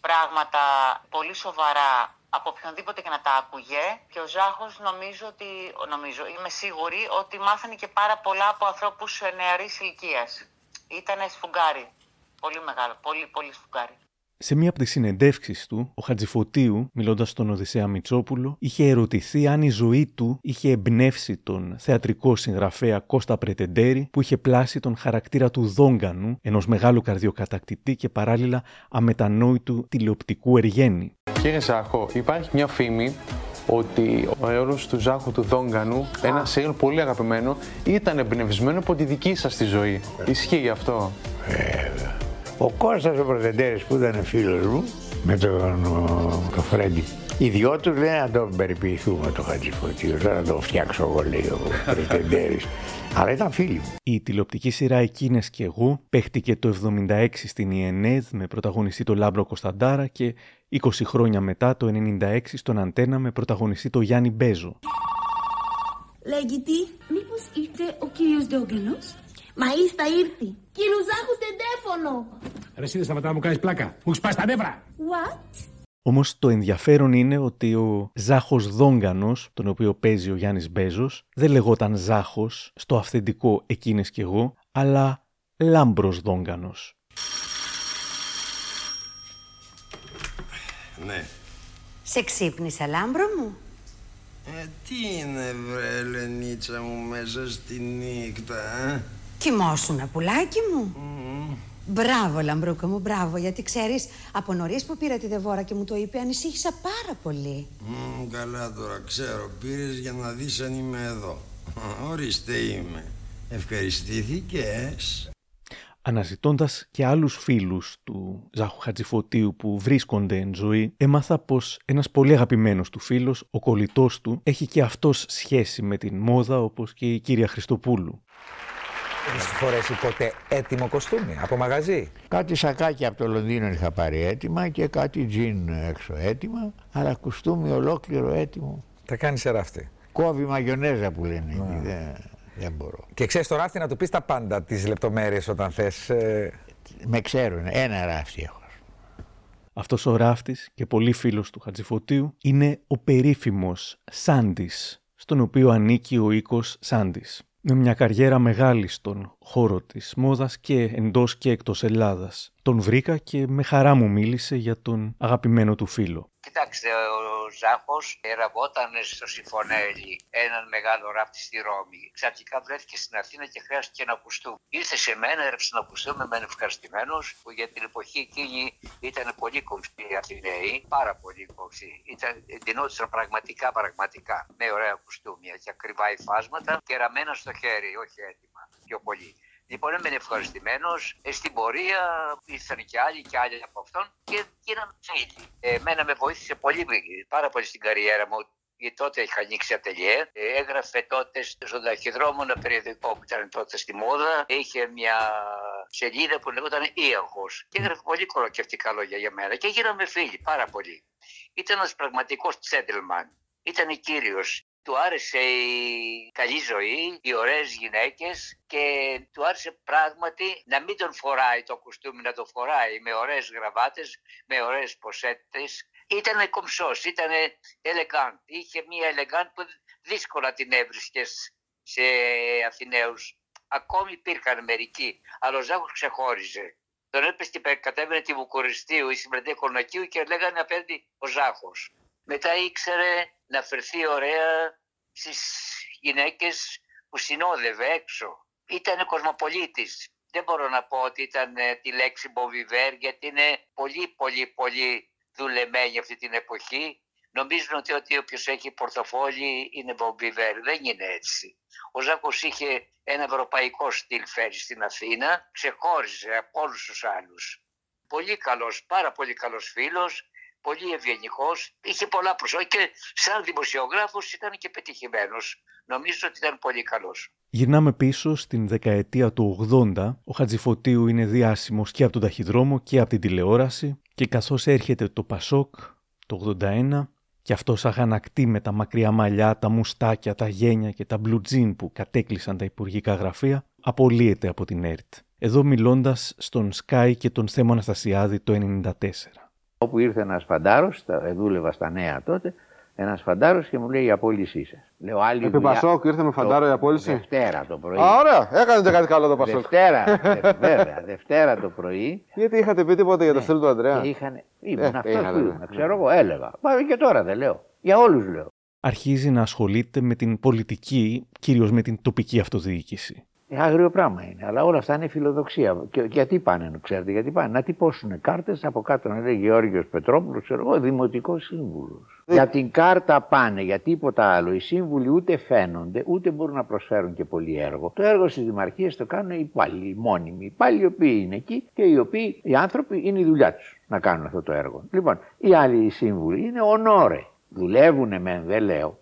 πράγματα πολύ σοβαρά από οποιονδήποτε και να τα άκουγε και ο Ζάχος νομίζω ότι, νομίζω, είμαι σίγουρη ότι μάθανε και πάρα πολλά από ανθρώπους ε, νεαρής ηλικίας. Ήτανε σφουγγάρι. Πολύ μεγάλο, πολύ πολύ σφουγγάρι. Σε μία από τις συνεντεύξεις του, ο Χατζηφωτίου, μιλώντας στον Οδυσσέα Μητσόπουλο, είχε ερωτηθεί αν η ζωή του είχε εμπνεύσει τον θεατρικό συγγραφέα Κώστα Πρετεντέρη, που είχε πλάσει τον χαρακτήρα του Δόγκανου, ενός μεγάλου καρδιοκατακτητή και παράλληλα αμετανόητου τηλεοπτικού εργένη. Κύριε Ζάχο, υπάρχει μια φήμη ότι ο έρωτος του Ζάχου του Δόγκανου, ένα σύριαλ πολύ αγαπημένο, ήταν εμπνευσμένο από τη δική σας τη ζωή. Ισχύει αυτό; Ο Κώστας ο Πρετεντέρης που ήταν φίλος μου με τον ο, το Φρέντι. Οι δυο τους λένε να το περιποιηθούμε το Χατζηφωτίο, τώρα να το φτιάξω εγώ λέει ο Πρετεντέρης. Αλλά ήταν φίλοι μου. Η τηλεοπτική σειρά Εκείνες και εγώ παίχτηκε το 76 στην ΥΕΝΕΔ με πρωταγωνιστή το Λάμπρο Κωνσταντάρα και 20 χρόνια μετά το 96 στον ΑΝΤ1 με πρωταγωνιστή το Γιάννη Μπέζο. Λέγει τι, μήπως ήρθε ο κύριος Ντόγκανος. Μα ήστα ήρθη. Κύριο Ζάχου Τεντέρη. κάνω. Ρε εσύ δεν σταματά να μου κάνεις πλάκα. Μου έχεις πάει στα νεύρα. What? Όμως το ενδιαφέρον είναι ότι ο Ζάχος Δόγκανος, τον οποίο παίζει ο Γιάννης Μπέζος, δεν λεγόταν Ζάχος στο αυθεντικό εκείνες κι εγώ, αλλά Λάμπρος Δόγκανος. Ναι. Σε ξύπνησα, Λάμπρο μου. Ε, τι είναι βρε Ελενίτσα μου μέσα στη νύχτα, ε; Κοιμόσουνα, πουλάκι μου. Μπράβο, Λαμπρούκα μου, μπράβο. Γιατί ξέρεις, από νωρίς που πήρα τη Δεβόρα και μου το είπε, ανησύχησα πάρα πολύ. Μμ, καλά τώρα, ξέρω, πήρες για να δεις αν είμαι εδώ. Ορίστε είμαι. Ευχαριστήθηκες. Αναζητώντας και άλλους φίλους του Ζάχου Χατζηφωτίου που βρίσκονται εν ζωή, έμαθα πως ένας πολύ αγαπημένος του φίλος, ο κολλητός του, έχει και αυτός σχέση με την μόδα όπως και η κυρία Χριστοπούλου. Έχεις φορέσει ποτέ έτοιμο κοστούμι από μαγαζί. Κάτι σακάκια από το Λονδίνο είχα πάρει έτοιμα και κάτι τζιν έξω έτοιμα, αλλά κουστούμι ολόκληρο έτοιμο. Τα κάνεις σε ράφτη. Κόβει μαγιονέζα που λένε εκεί. Δεν, δεν μπορώ. Και ξέρεις το ράφτη να του πεις τα πάντα τις λεπτομέρειες όταν θες. Με ξέρουν. Ένα ράφτη έχω. Αυτός ο ράφτης και πολύ φίλος του Χατζηφωτίου είναι ο περίφημος Σάντης, στον οποίο ανήκει ο οίκος Σάντης. Με μια καριέρα μεγάλη στον χώρο της μόδας και εντός και εκτός Ελλάδας. Τον βρήκα και με χαρά μου μίλησε για τον αγαπημένο του φίλο. Κοιτάξτε, ο Ζάχος εραβόταν στο Συμφωνέλη, έναν μεγάλο ράφτη στη Ρώμη. Ξαφνικά βρέθηκε στην Αθήνα και χρειάστηκε ένα κουστούμι. Ήρθε σε μένα, έγραψε ένα κουστούμι, με ευχαριστημένος, που για την εποχή εκείνη ήταν πολύ κομψή οι Αθηναίοι, πάρα πολύ κομψή. Ήταν, ντυνόντουσαν πραγματικά, πραγματικά, με ωραία κουστούμια και ακριβά υφάσματα και ραμμένα στο χέρι, όχι έτοιμα, πιο πολύ. Λοιπόν, έμενε ευχαριστημένος. στην πορεία ήρθαν και άλλοι και άλλοι από αυτόν και γίναμε φίλοι. Εμένα με βοήθησε πολύ, πάρα πολύ στην καριέρα μου. Γιατί τότε είχα ανοίξει ατελιέ. Ε, έγραφε τότε στον ταχυδρόμο ένα περιοδικό που ήταν τότε στη μόδα. Είχε μια σελίδα που λεγόταν Ήαχο. Και έγραφε πολύ κολοκευτικά λόγια για μένα. Και γίναμε φίλοι πάρα πολύ. Ήταν ένας πραγματικός τσέντελμαν. Ήταν κύριος του άρεσε η καλή ζωή, οι ωραίες γυναίκες και του άρεσε πράγματι να μην τον φοράει το κουστούμι, να το φοράει με ωραίες γραβάτες, με ωραίες ποσέτες. Ήταν κομψός, ήταν ελεγκάντ. Είχε μια ελεγκάντ που δύσκολα την έβρισκες σε Αθηναίους. Ακόμη υπήρχαν μερικοί, αλλά ο Ζάχος ξεχώριζε. Τον έπεσε κατέβαινε τη Βουκουριστίου ή συμμετέχει Κολονακίου και λέγανε απέναντι ο Ζάχος. Μετά ήξερε να φερθεί ωραία στις γυναίκες που συνόδευε έξω. Ήταν κοσμοπολίτης. Δεν μπορώ να πω ότι ήταν ε, τη λέξη Μποβιβέρ γιατί είναι πολύ πολύ πολύ δουλεμένη αυτή την εποχή. Νομίζουν ότι, ότι όποιος έχει πορτοφόλι είναι Μποβιβέρ. Δεν είναι έτσι. Ο Ζάκος είχε ένα ευρωπαϊκό στυλ φέρει στην Αθήνα. Ξεχώριζε από όλους τους άλλους. Πολύ καλός, πάρα πολύ καλός φίλος πολύ ευγενικός, είχε πολλά προσόντα και σαν δημοσιογράφος ήταν και πετυχημένος. Νομίζω ότι ήταν πολύ καλός. Γυρνάμε πίσω στην δεκαετία του 80. Ο Χατζηφωτίου είναι διάσημος και από τον ταχυδρόμο και από την τηλεόραση και καθώς έρχεται το Πασόκ το 81 και αυτός αγανακτεί με τα μακριά μαλλιά, τα μουστάκια, τα γένια και τα μπλουτζίν που κατέκλυσαν τα υπουργικά γραφεία, απολύεται από την ΕΡΤ. Εδώ μιλώντας στον Σκάι και τον Θέμο Αναστασιάδη το 94. Όπου ήρθε ένας φαντάρος, δούλευα στα νέα τότε, ένας φαντάρος και μου λέει η απόλυσή σας. Λέω άλλη Επί Πασόκ ήρθε με φαντάρο η απόλυση; Δευτέρα το πρωί. Α, ωραία, έκανετε κάτι καλό το Πασόκ. Δευτέρα, δε, βέβαια, Δευτέρα το πρωί. Γιατί είχατε πει τίποτα για το στυλ του Αντρέα. Και είχαν. Ήμουν αυτός που ήμουν, ξέρω εγώ, έλεγα. Μα και τώρα δεν λέω. Για όλους λέω. Αρχίζει να ασχολείται με την πολιτική, κυρίως με την τοπική αυτοδιοίκηση. Άγριο πράγμα είναι. Αλλά όλα αυτά είναι φιλοδοξία. Και, γιατί πάνε, ξέρετε, γιατί πάνε; Να τυπώσουν κάρτες από κάτω να λέει Γεώργιος Πετρόπουλος, ξέρω εγώ, δημοτικός σύμβουλος. Για την κάρτα πάνε, για τίποτα άλλο. Οι σύμβουλοι ούτε φαίνονται, ούτε μπορούν να προσφέρουν και πολύ έργο. Το έργο στις δημαρχίες το κάνουν οι υπάλληλοι, οι μόνιμοι. Οι υπάλληλοι οι οποίοι είναι εκεί και οι οποίοι, οι άνθρωποι, είναι η δουλειά τους να κάνουν αυτό το έργο. Λοιπόν, οι άλλοι οι σύμβουλοι είναι ονόρε. Δουλεύουν μεν, δεν λέω.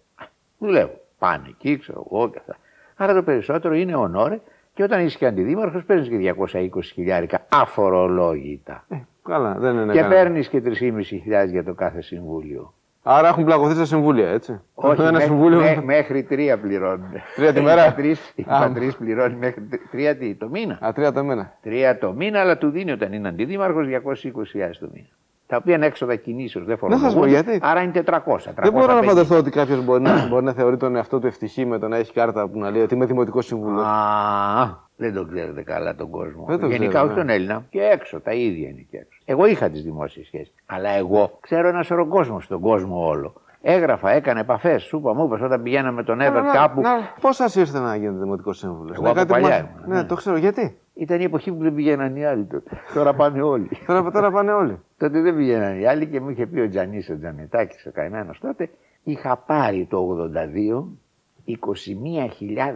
Δουλεύουν. Πάνε εκεί, ξέρω εγώ και αυτά. Άρα το περισσότερο είναι ονόρε και όταν είσαι και αντιδήμαρχος παίρνεις και 220 χιλιάρικα αφορολόγητα. Ε, καλά, δεν είναι Και παίρνεις και 3.500 για το κάθε συμβούλιο. Άρα έχουν πλακωθεί στα συμβούλια, έτσι. Όχι, Ένα μέ- συμβούλιο. μέ- μέχρι τρία πληρώνουν. Τρία τη Η μέρα; Πατρίς- Η Α. Πατρίς πληρώνει μέχρι τρι- τρία τι, το μήνα. Α, τρία το μήνα. Τρία το μήνα, αλλά του δίνει όταν είναι αντιδήμαρχος 220.000 το μήνα. Τα οποία είναι έξοδα κινήσεως, δεν Να σας πω φορολογούνται. γιατί. Άρα είναι 400. Δεν μπορώ να 350. φανταστώ ότι κάποιος μπορεί, να- μπορεί να θεωρεί τον εαυτό του ευτυχή με το να έχει κάρτα που να λέει ότι είμαι δημοτικός συμβούλιο. Α, δεν τον ξέρετε καλά τον κόσμο. Δεν τον Γενικά ξέρω, όχι ναι. τον Έλληνα. Και έξω, τα ίδια είναι και έξω. Εγώ είχα τις δημόσιες σχέσεις. Αλλά εγώ ξέρω ένα σωρό κόσμο στον κόσμο όλο. Έγραφα, έκανα επαφές. Σου είπα, μου είπες, όταν πηγαίναμε με τον Εύερτ κάπου. Πώς σας ήρθε να γίνετε δημοτικός σύμβουλος; Εγώ από παλιά ήμουν, Ναι, το ξέρω. Γιατί; Ήταν η εποχή που δεν πηγαίναν οι άλλοι τότε. Τώρα πάνε όλοι. Τώρα, τώρα πάνε όλοι. Τότε δεν πηγαίναν οι άλλοι και μου είχε πει ο Τζανής ο Τζανετάκη, ο καημένος τότε, είχα πάρει το 82 21.000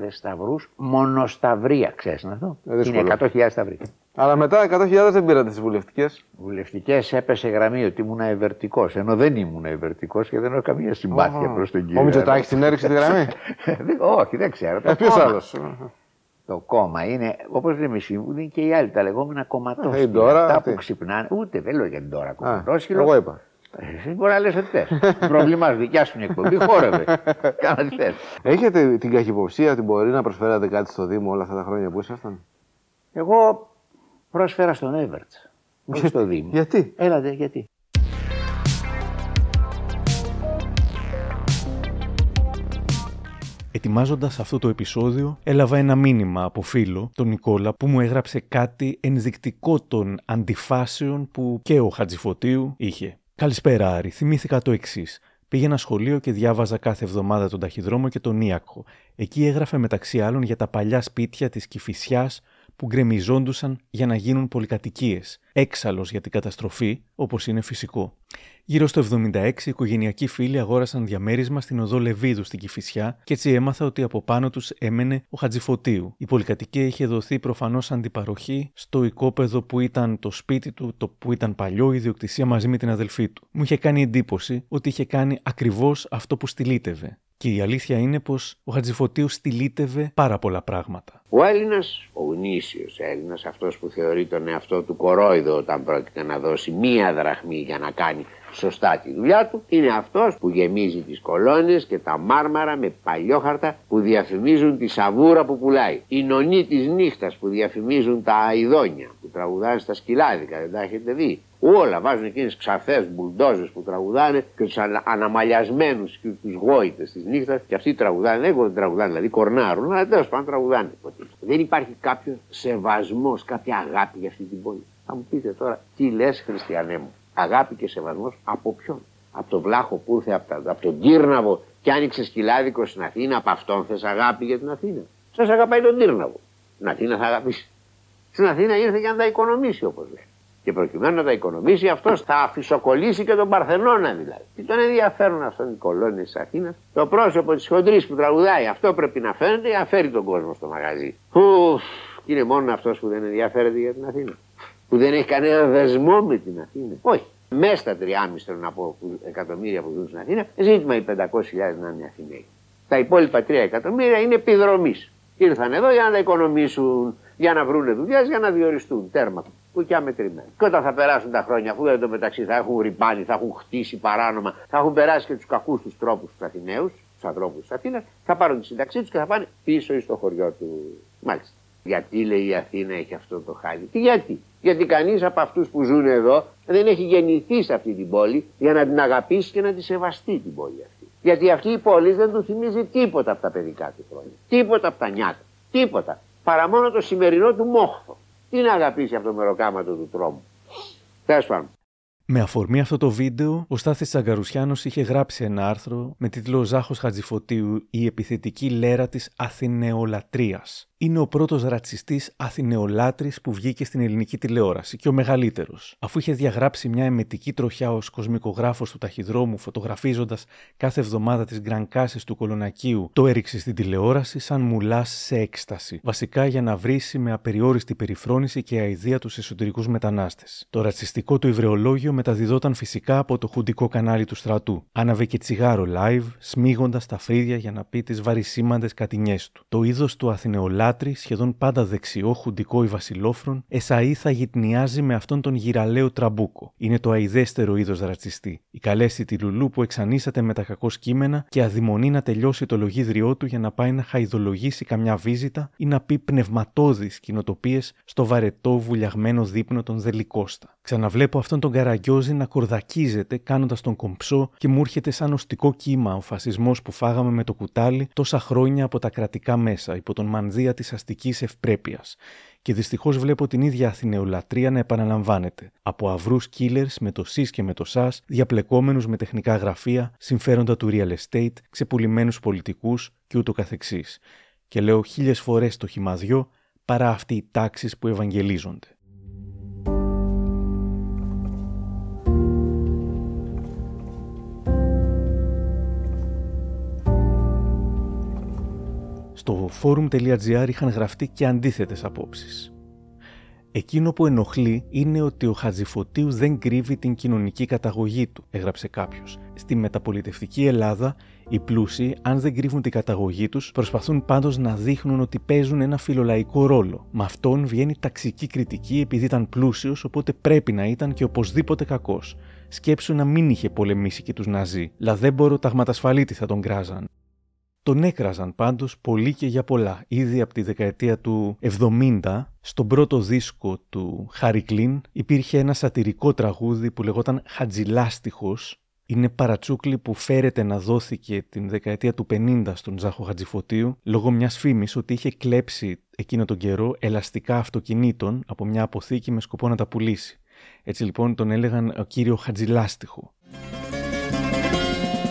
σταυρούς μονοσταυρία. Ξέρεις αυτό. Ε, δύσκολο. είναι 100.000 σταυροί. Αλλά μετά 100.000 δεν πήρατε τις βουλευτικές. Βουλευτικές έπεσε γραμμή ότι ήμουν ευερτικός. Ενώ δεν ήμουν ευερτικός και δεν έχω καμία συμπάθεια προς τον κύριο. Ο Μητσοτάκης την έριξε τη γραμμή; Δεν- Όχι, δεν ξέρω. Ε, ποιος κόμμα. άλλος; Το κόμμα είναι, όπως λέμε σύμβουλοι, είναι και οι άλλοι, τα λεγόμενα Ε, κομματόσχυλα. η Ντόρα, Αυτά αυτή. που ξυπνάνε. Ούτε δεν λέω για την τώρα Α, κομματόσχυλο. Εγώ είπα. Εσύ μπορεί να λες ότι θες. Πρόβλημά σου, δικιά σου είναι εκπομπή, χόρευε. Κάνα τι θες. Έχετε την καχυποψία ότι μπορεί να προσφέρατε κάτι στο Δήμο όλα αυτά τα χρόνια που ήσασταν; Εγώ πρόσφερα στον Εύερτ. Όχι στο Δήμο. Γιατί; Έλατε, γιατί; Ετοιμάζοντας αυτό το επεισόδιο, έλαβα ένα μήνυμα από φίλο, τον Νικόλα, που μου έγραψε κάτι ενδεικτικό των αντιφάσεων που και ο Χατζηφωτίου είχε. Καλησπέρα, Άρη. Θυμήθηκα το εξής. Πήγαινα σχολείο και διάβαζα κάθε εβδομάδα τον ταχυδρόμο και τον Ίακχο. Εκεί έγραφε μεταξύ άλλων για τα παλιά σπίτια της Κυφυσιάς που γκρεμιζόντουσαν για να γίνουν πολυκατοικίες. Έξαλλος για την καταστροφή, όπως είναι φυσικό. Γύρω στο 76, οι οικογενειακοί φίλοι αγόρασαν διαμέρισμα στην οδό Λεβίδου στην Κηφισιά και έτσι έμαθα ότι από πάνω τους έμενε ο Χατζηφωτίου. Η πολυκατοικία είχε δοθεί προφανώς αντιπαροχή στο οικόπεδο που ήταν το σπίτι του, το που ήταν παλιό, η ιδιοκτησία μαζί με την αδελφή του. Μου είχε κάνει εντύπωση ότι είχε κάνει ακριβώς αυτό που στυλίτευε. Και η αλήθεια είναι πως ο Χατζηφωτίου στυλίτευε πάρα πολλά πράγματα. Ο Έλληνας, ο γνήσιος Έλληνας, αυτός που θεωρεί τον εαυτό του κορόιδο όταν πρόκειται να δώσει μία δραχμή για να κάνει σωστά τη δουλειά του, είναι αυτός που γεμίζει τις κολόνες και τα μάρμαρα με παλιόχαρτα που διαφημίζουν τη σαβούρα που πουλάει. Οι νονοί της νύχτας που διαφημίζουν τα αειδόνια που τραγουδάνε στα σκυλάδικα, δεν τα έχετε δει; Όλα βάζουν εκείνες ξαφές μπουλντόζες που τραγουδάνε και τους αναμαλιασμένους και τους γόητες της νύχτας και αυτοί τραγουδάνε. Εγώ δεν τραγουδάνε, δηλαδή κορνάρουν, αλλά τέλος πάντων τραγουδάνε. υποτίθεται. Δεν υπάρχει κάποιος σεβασμός, κάποια αγάπη για αυτή την πόλη. Θα μου πείτε τώρα, τι λες, Χριστιανέ μου, αγάπη και σεβασμός από ποιον; Από τον Βλάχο που ήρθε από, τα, από τον Τύρναβο και άνοιξε σκυλάδικο στην Αθήνα, από αυτόν θες αγάπη για την Αθήνα. Σας αγαπάει τον Τύρναβο. Την Αθήνα θα αγαπήσει. Στην Αθήνα ήρθε για να τα οικονομήσει όπως λέει. Και προκειμένου να τα οικονομήσει, αυτός θα αφισοκολλήσει και τον Παρθενώνα δηλαδή. Τι τον ενδιαφέρουν αυτόν οι κολόνες της Αθήνας. Το πρόσωπο της χοντρής που τραγουδάει, αυτό πρέπει να φαίνεται για να φέρει τον κόσμο στο μαγαζί. Ουφ, και είναι μόνο αυτός που δεν ενδιαφέρεται για την Αθήνα. Που δεν έχει κανένα δεσμό με την Αθήνα. Όχι. Μέσα στα 3,5 θέλω να πω που- εκατομμύρια που ζουν στην Αθήνα, ζήτημα οι 500.000 να είναι Αθηναίοι. Τα υπόλοιπα 3 εκατομμύρια είναι επιδρομής. Ήρθαν εδώ για να τα οικονομήσουν, για να βρουν δουλειές, για να διοριστούν. Τέρμα. Κουκιά μετρημένα. Και όταν θα περάσουν τα χρόνια, αφού εδώ μεταξύ θα έχουν ρηπάνει, θα έχουν χτίσει παράνομα, θα έχουν περάσει και τους κακούς τους τρόπους τους Αθηναίους, τους ανθρώπους της Αθήνας, θα πάρουν τη σύνταξή τους και θα πάνε πίσω στο χωριό του. Μάλιστα. Γιατί λέει η Αθήνα έχει αυτό το χάλι. Τι γιατί; Γιατί κανείς από αυτούς που ζουν εδώ δεν έχει γεννηθεί σε αυτή την πόλη για να την αγαπήσει και να τη σεβαστεί την πόλη αυτή. Γιατί αυτή η πόλη δεν του θυμίζει τίποτα από τα παιδικά του χρόνια. Τίποτα από τα νιάτα. Τίποτα. Παρά μόνο το σημερινό του μόχθο. Τι να αγαπήσει από το μεροκάματο του τρόμου. Τέλος πάντων. Με αφορμή αυτό το βίντεο, ο Στάθης Τσαγκαρουσιάνος είχε γράψει ένα άρθρο με τίτλο «Ζάχος Χατζηφωτίου, η επιθετική λέρα της Αθηνεολατρίας». Είναι ο πρώτος ρατσιστής Αθηνεολάτρης που βγήκε στην ελληνική τηλεόραση και ο μεγαλύτερος. Αφού είχε διαγράψει μια εμετική τροχιά ως κοσμικογράφος του ταχυδρόμου φωτογραφίζοντας κάθε εβδομάδα τις γκρανκάσες του Κολωνακίου, το έριξε στην τηλεόραση σαν μουλάς σε έκσταση. Βασικά για να βρίσει με απεριόριστη περιφρόνηση και αηδία τους εσωτερικούς μετανάστες. Το ρατσιστικό του υβρεολόγιο μεταδιδόταν φυσικά από το χουντικό κανάλι του στρατού. Άναβε και τσιγάρο live, σμίγοντας τα φρύδια για να πει τις βαρυσήμαντες κατινιές του. Το είδος του Αθηναιολάτρη, σχεδόν πάντα δεξιό, χουντικό ή βασιλόφρων, εσαεί θα γειτνιάζει με αυτόν τον γηραλέο τραμπούκο. Είναι το αηδέστερο είδος ρατσιστή. Η καλαίσθητη Λουλού που εξανίστατο με τα κακώς κείμενα και αδημονεί να τελειώσει το λογίδριό του για να πάει να χαϊδολογήσει καμιά βίζιτα ή να πει πνευματώδεις κοινοτοπίες στο βαρετό βουλιαγμένο δείπνο των Δελικώστα. Ξαναβλέπω αυτόν τον καραγκιόζη να κορδακίζεται κάνοντας τον κομψό και μου έρχεται σαν οστικό κύμα ο φασισμός που φάγαμε με το κουτάλι τόσα χρόνια από τα κρατικά μέσα υπό τον μανδύα της αστικής ευπρέπειας. Και δυστυχώς βλέπω την ίδια αθηνεολατρεία να επαναλαμβάνεται. Από αυρούς killers με το ΣΥΣ και με το ΣΑΣ, διαπλεκόμενους με τεχνικά γραφεία, συμφέροντα του real estate, ξεπουλημένους πολιτικούς και ούτω καθεξής. Και λέω χίλιες φορές το χυμαδιό παρά αυτοί οι τάξεις που ευαγγελίζονται. Στο forum.gr είχαν γραφτεί και αντίθετες απόψεις. Εκείνο που ενοχλεί είναι ότι ο Χατζηφωτίου δεν κρύβει την κοινωνική καταγωγή του, έγραψε κάποιος. Στη μεταπολιτευτική Ελλάδα, οι πλούσιοι, αν δεν κρύβουν την καταγωγή τους, προσπαθούν πάντως να δείχνουν ότι παίζουν ένα φιλολαϊκό ρόλο. Με αυτόν βγαίνει ταξική κριτική επειδή ήταν πλούσιος, οπότε πρέπει να ήταν και οπωσδήποτε κακός. Σκέψου να μην είχε πολεμήσει και τους Ναζί. Λαδέμπορο ταγματασφαλίτη θα τον κράζαν. Τον έκραζαν πάντως πολύ και για πολλά. Ήδη από τη δεκαετία του 70, στον πρώτο δίσκο του Χάρι Κλίν, υπήρχε ένα σατυρικό τραγούδι που λεγόταν «Χατζηλάστιχος». Είναι παρατσούκλι που φέρεται να δόθηκε την δεκαετία του 50 στον Ζάχο Χατζηφωτίου λόγω μιας φήμης ότι είχε κλέψει εκείνο τον καιρό ελαστικά αυτοκινήτων από μια αποθήκη με σκοπό να τα πουλήσει. Έτσι λοιπόν τον έλεγαν ο κύριο Χατζηλάστιχο.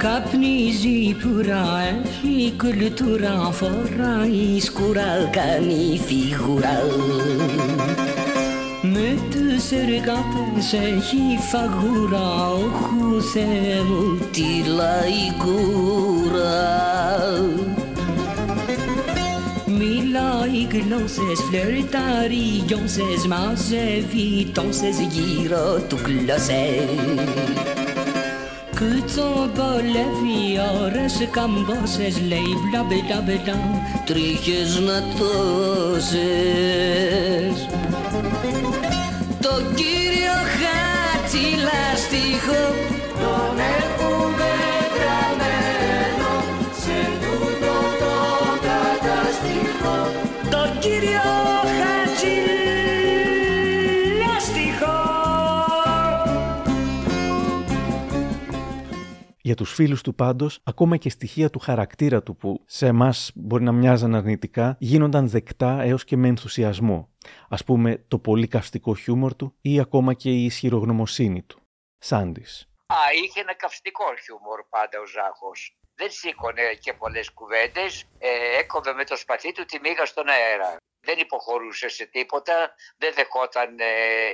Καπνίζει πουρά, έχει κουλτούρα, φοράει σκουρά, κάνει φιγουρά. Με τους εργάτες έχει φαγούρα, όχου Θεέ μου τη λαϊκούρα. Μιλάει γλώσσες, φλερτάρει γιονσες, μαζεύει τόσες γύρω του γλώσσες. Cât-o bolevii ώρες καμπόσες λέει μπλα μπλα μπλα τρίχες να τόσες. Το κύριο χάτσι λαστιχό Για τους φίλους του πάντως, ακόμα και στοιχεία του χαρακτήρα του που σε εμάς μπορεί να μοιάζαν αρνητικά, γίνονταν δεκτά έως και με ενθουσιασμό. Ας πούμε το πολύ καυστικό χιούμορ του ή ακόμα και η ισχυρογνωμοσύνη του. Σάντις. Α, είχε ένα καυστικό χιούμορ πάντα ο Ζάχος. Δεν σήκωνε και πολλές κουβέντες, ε, έκοβε με το σπαθί του τη μύγα στον αέρα δεν υποχωρούσε σε τίποτα, δεν δεχόταν ε,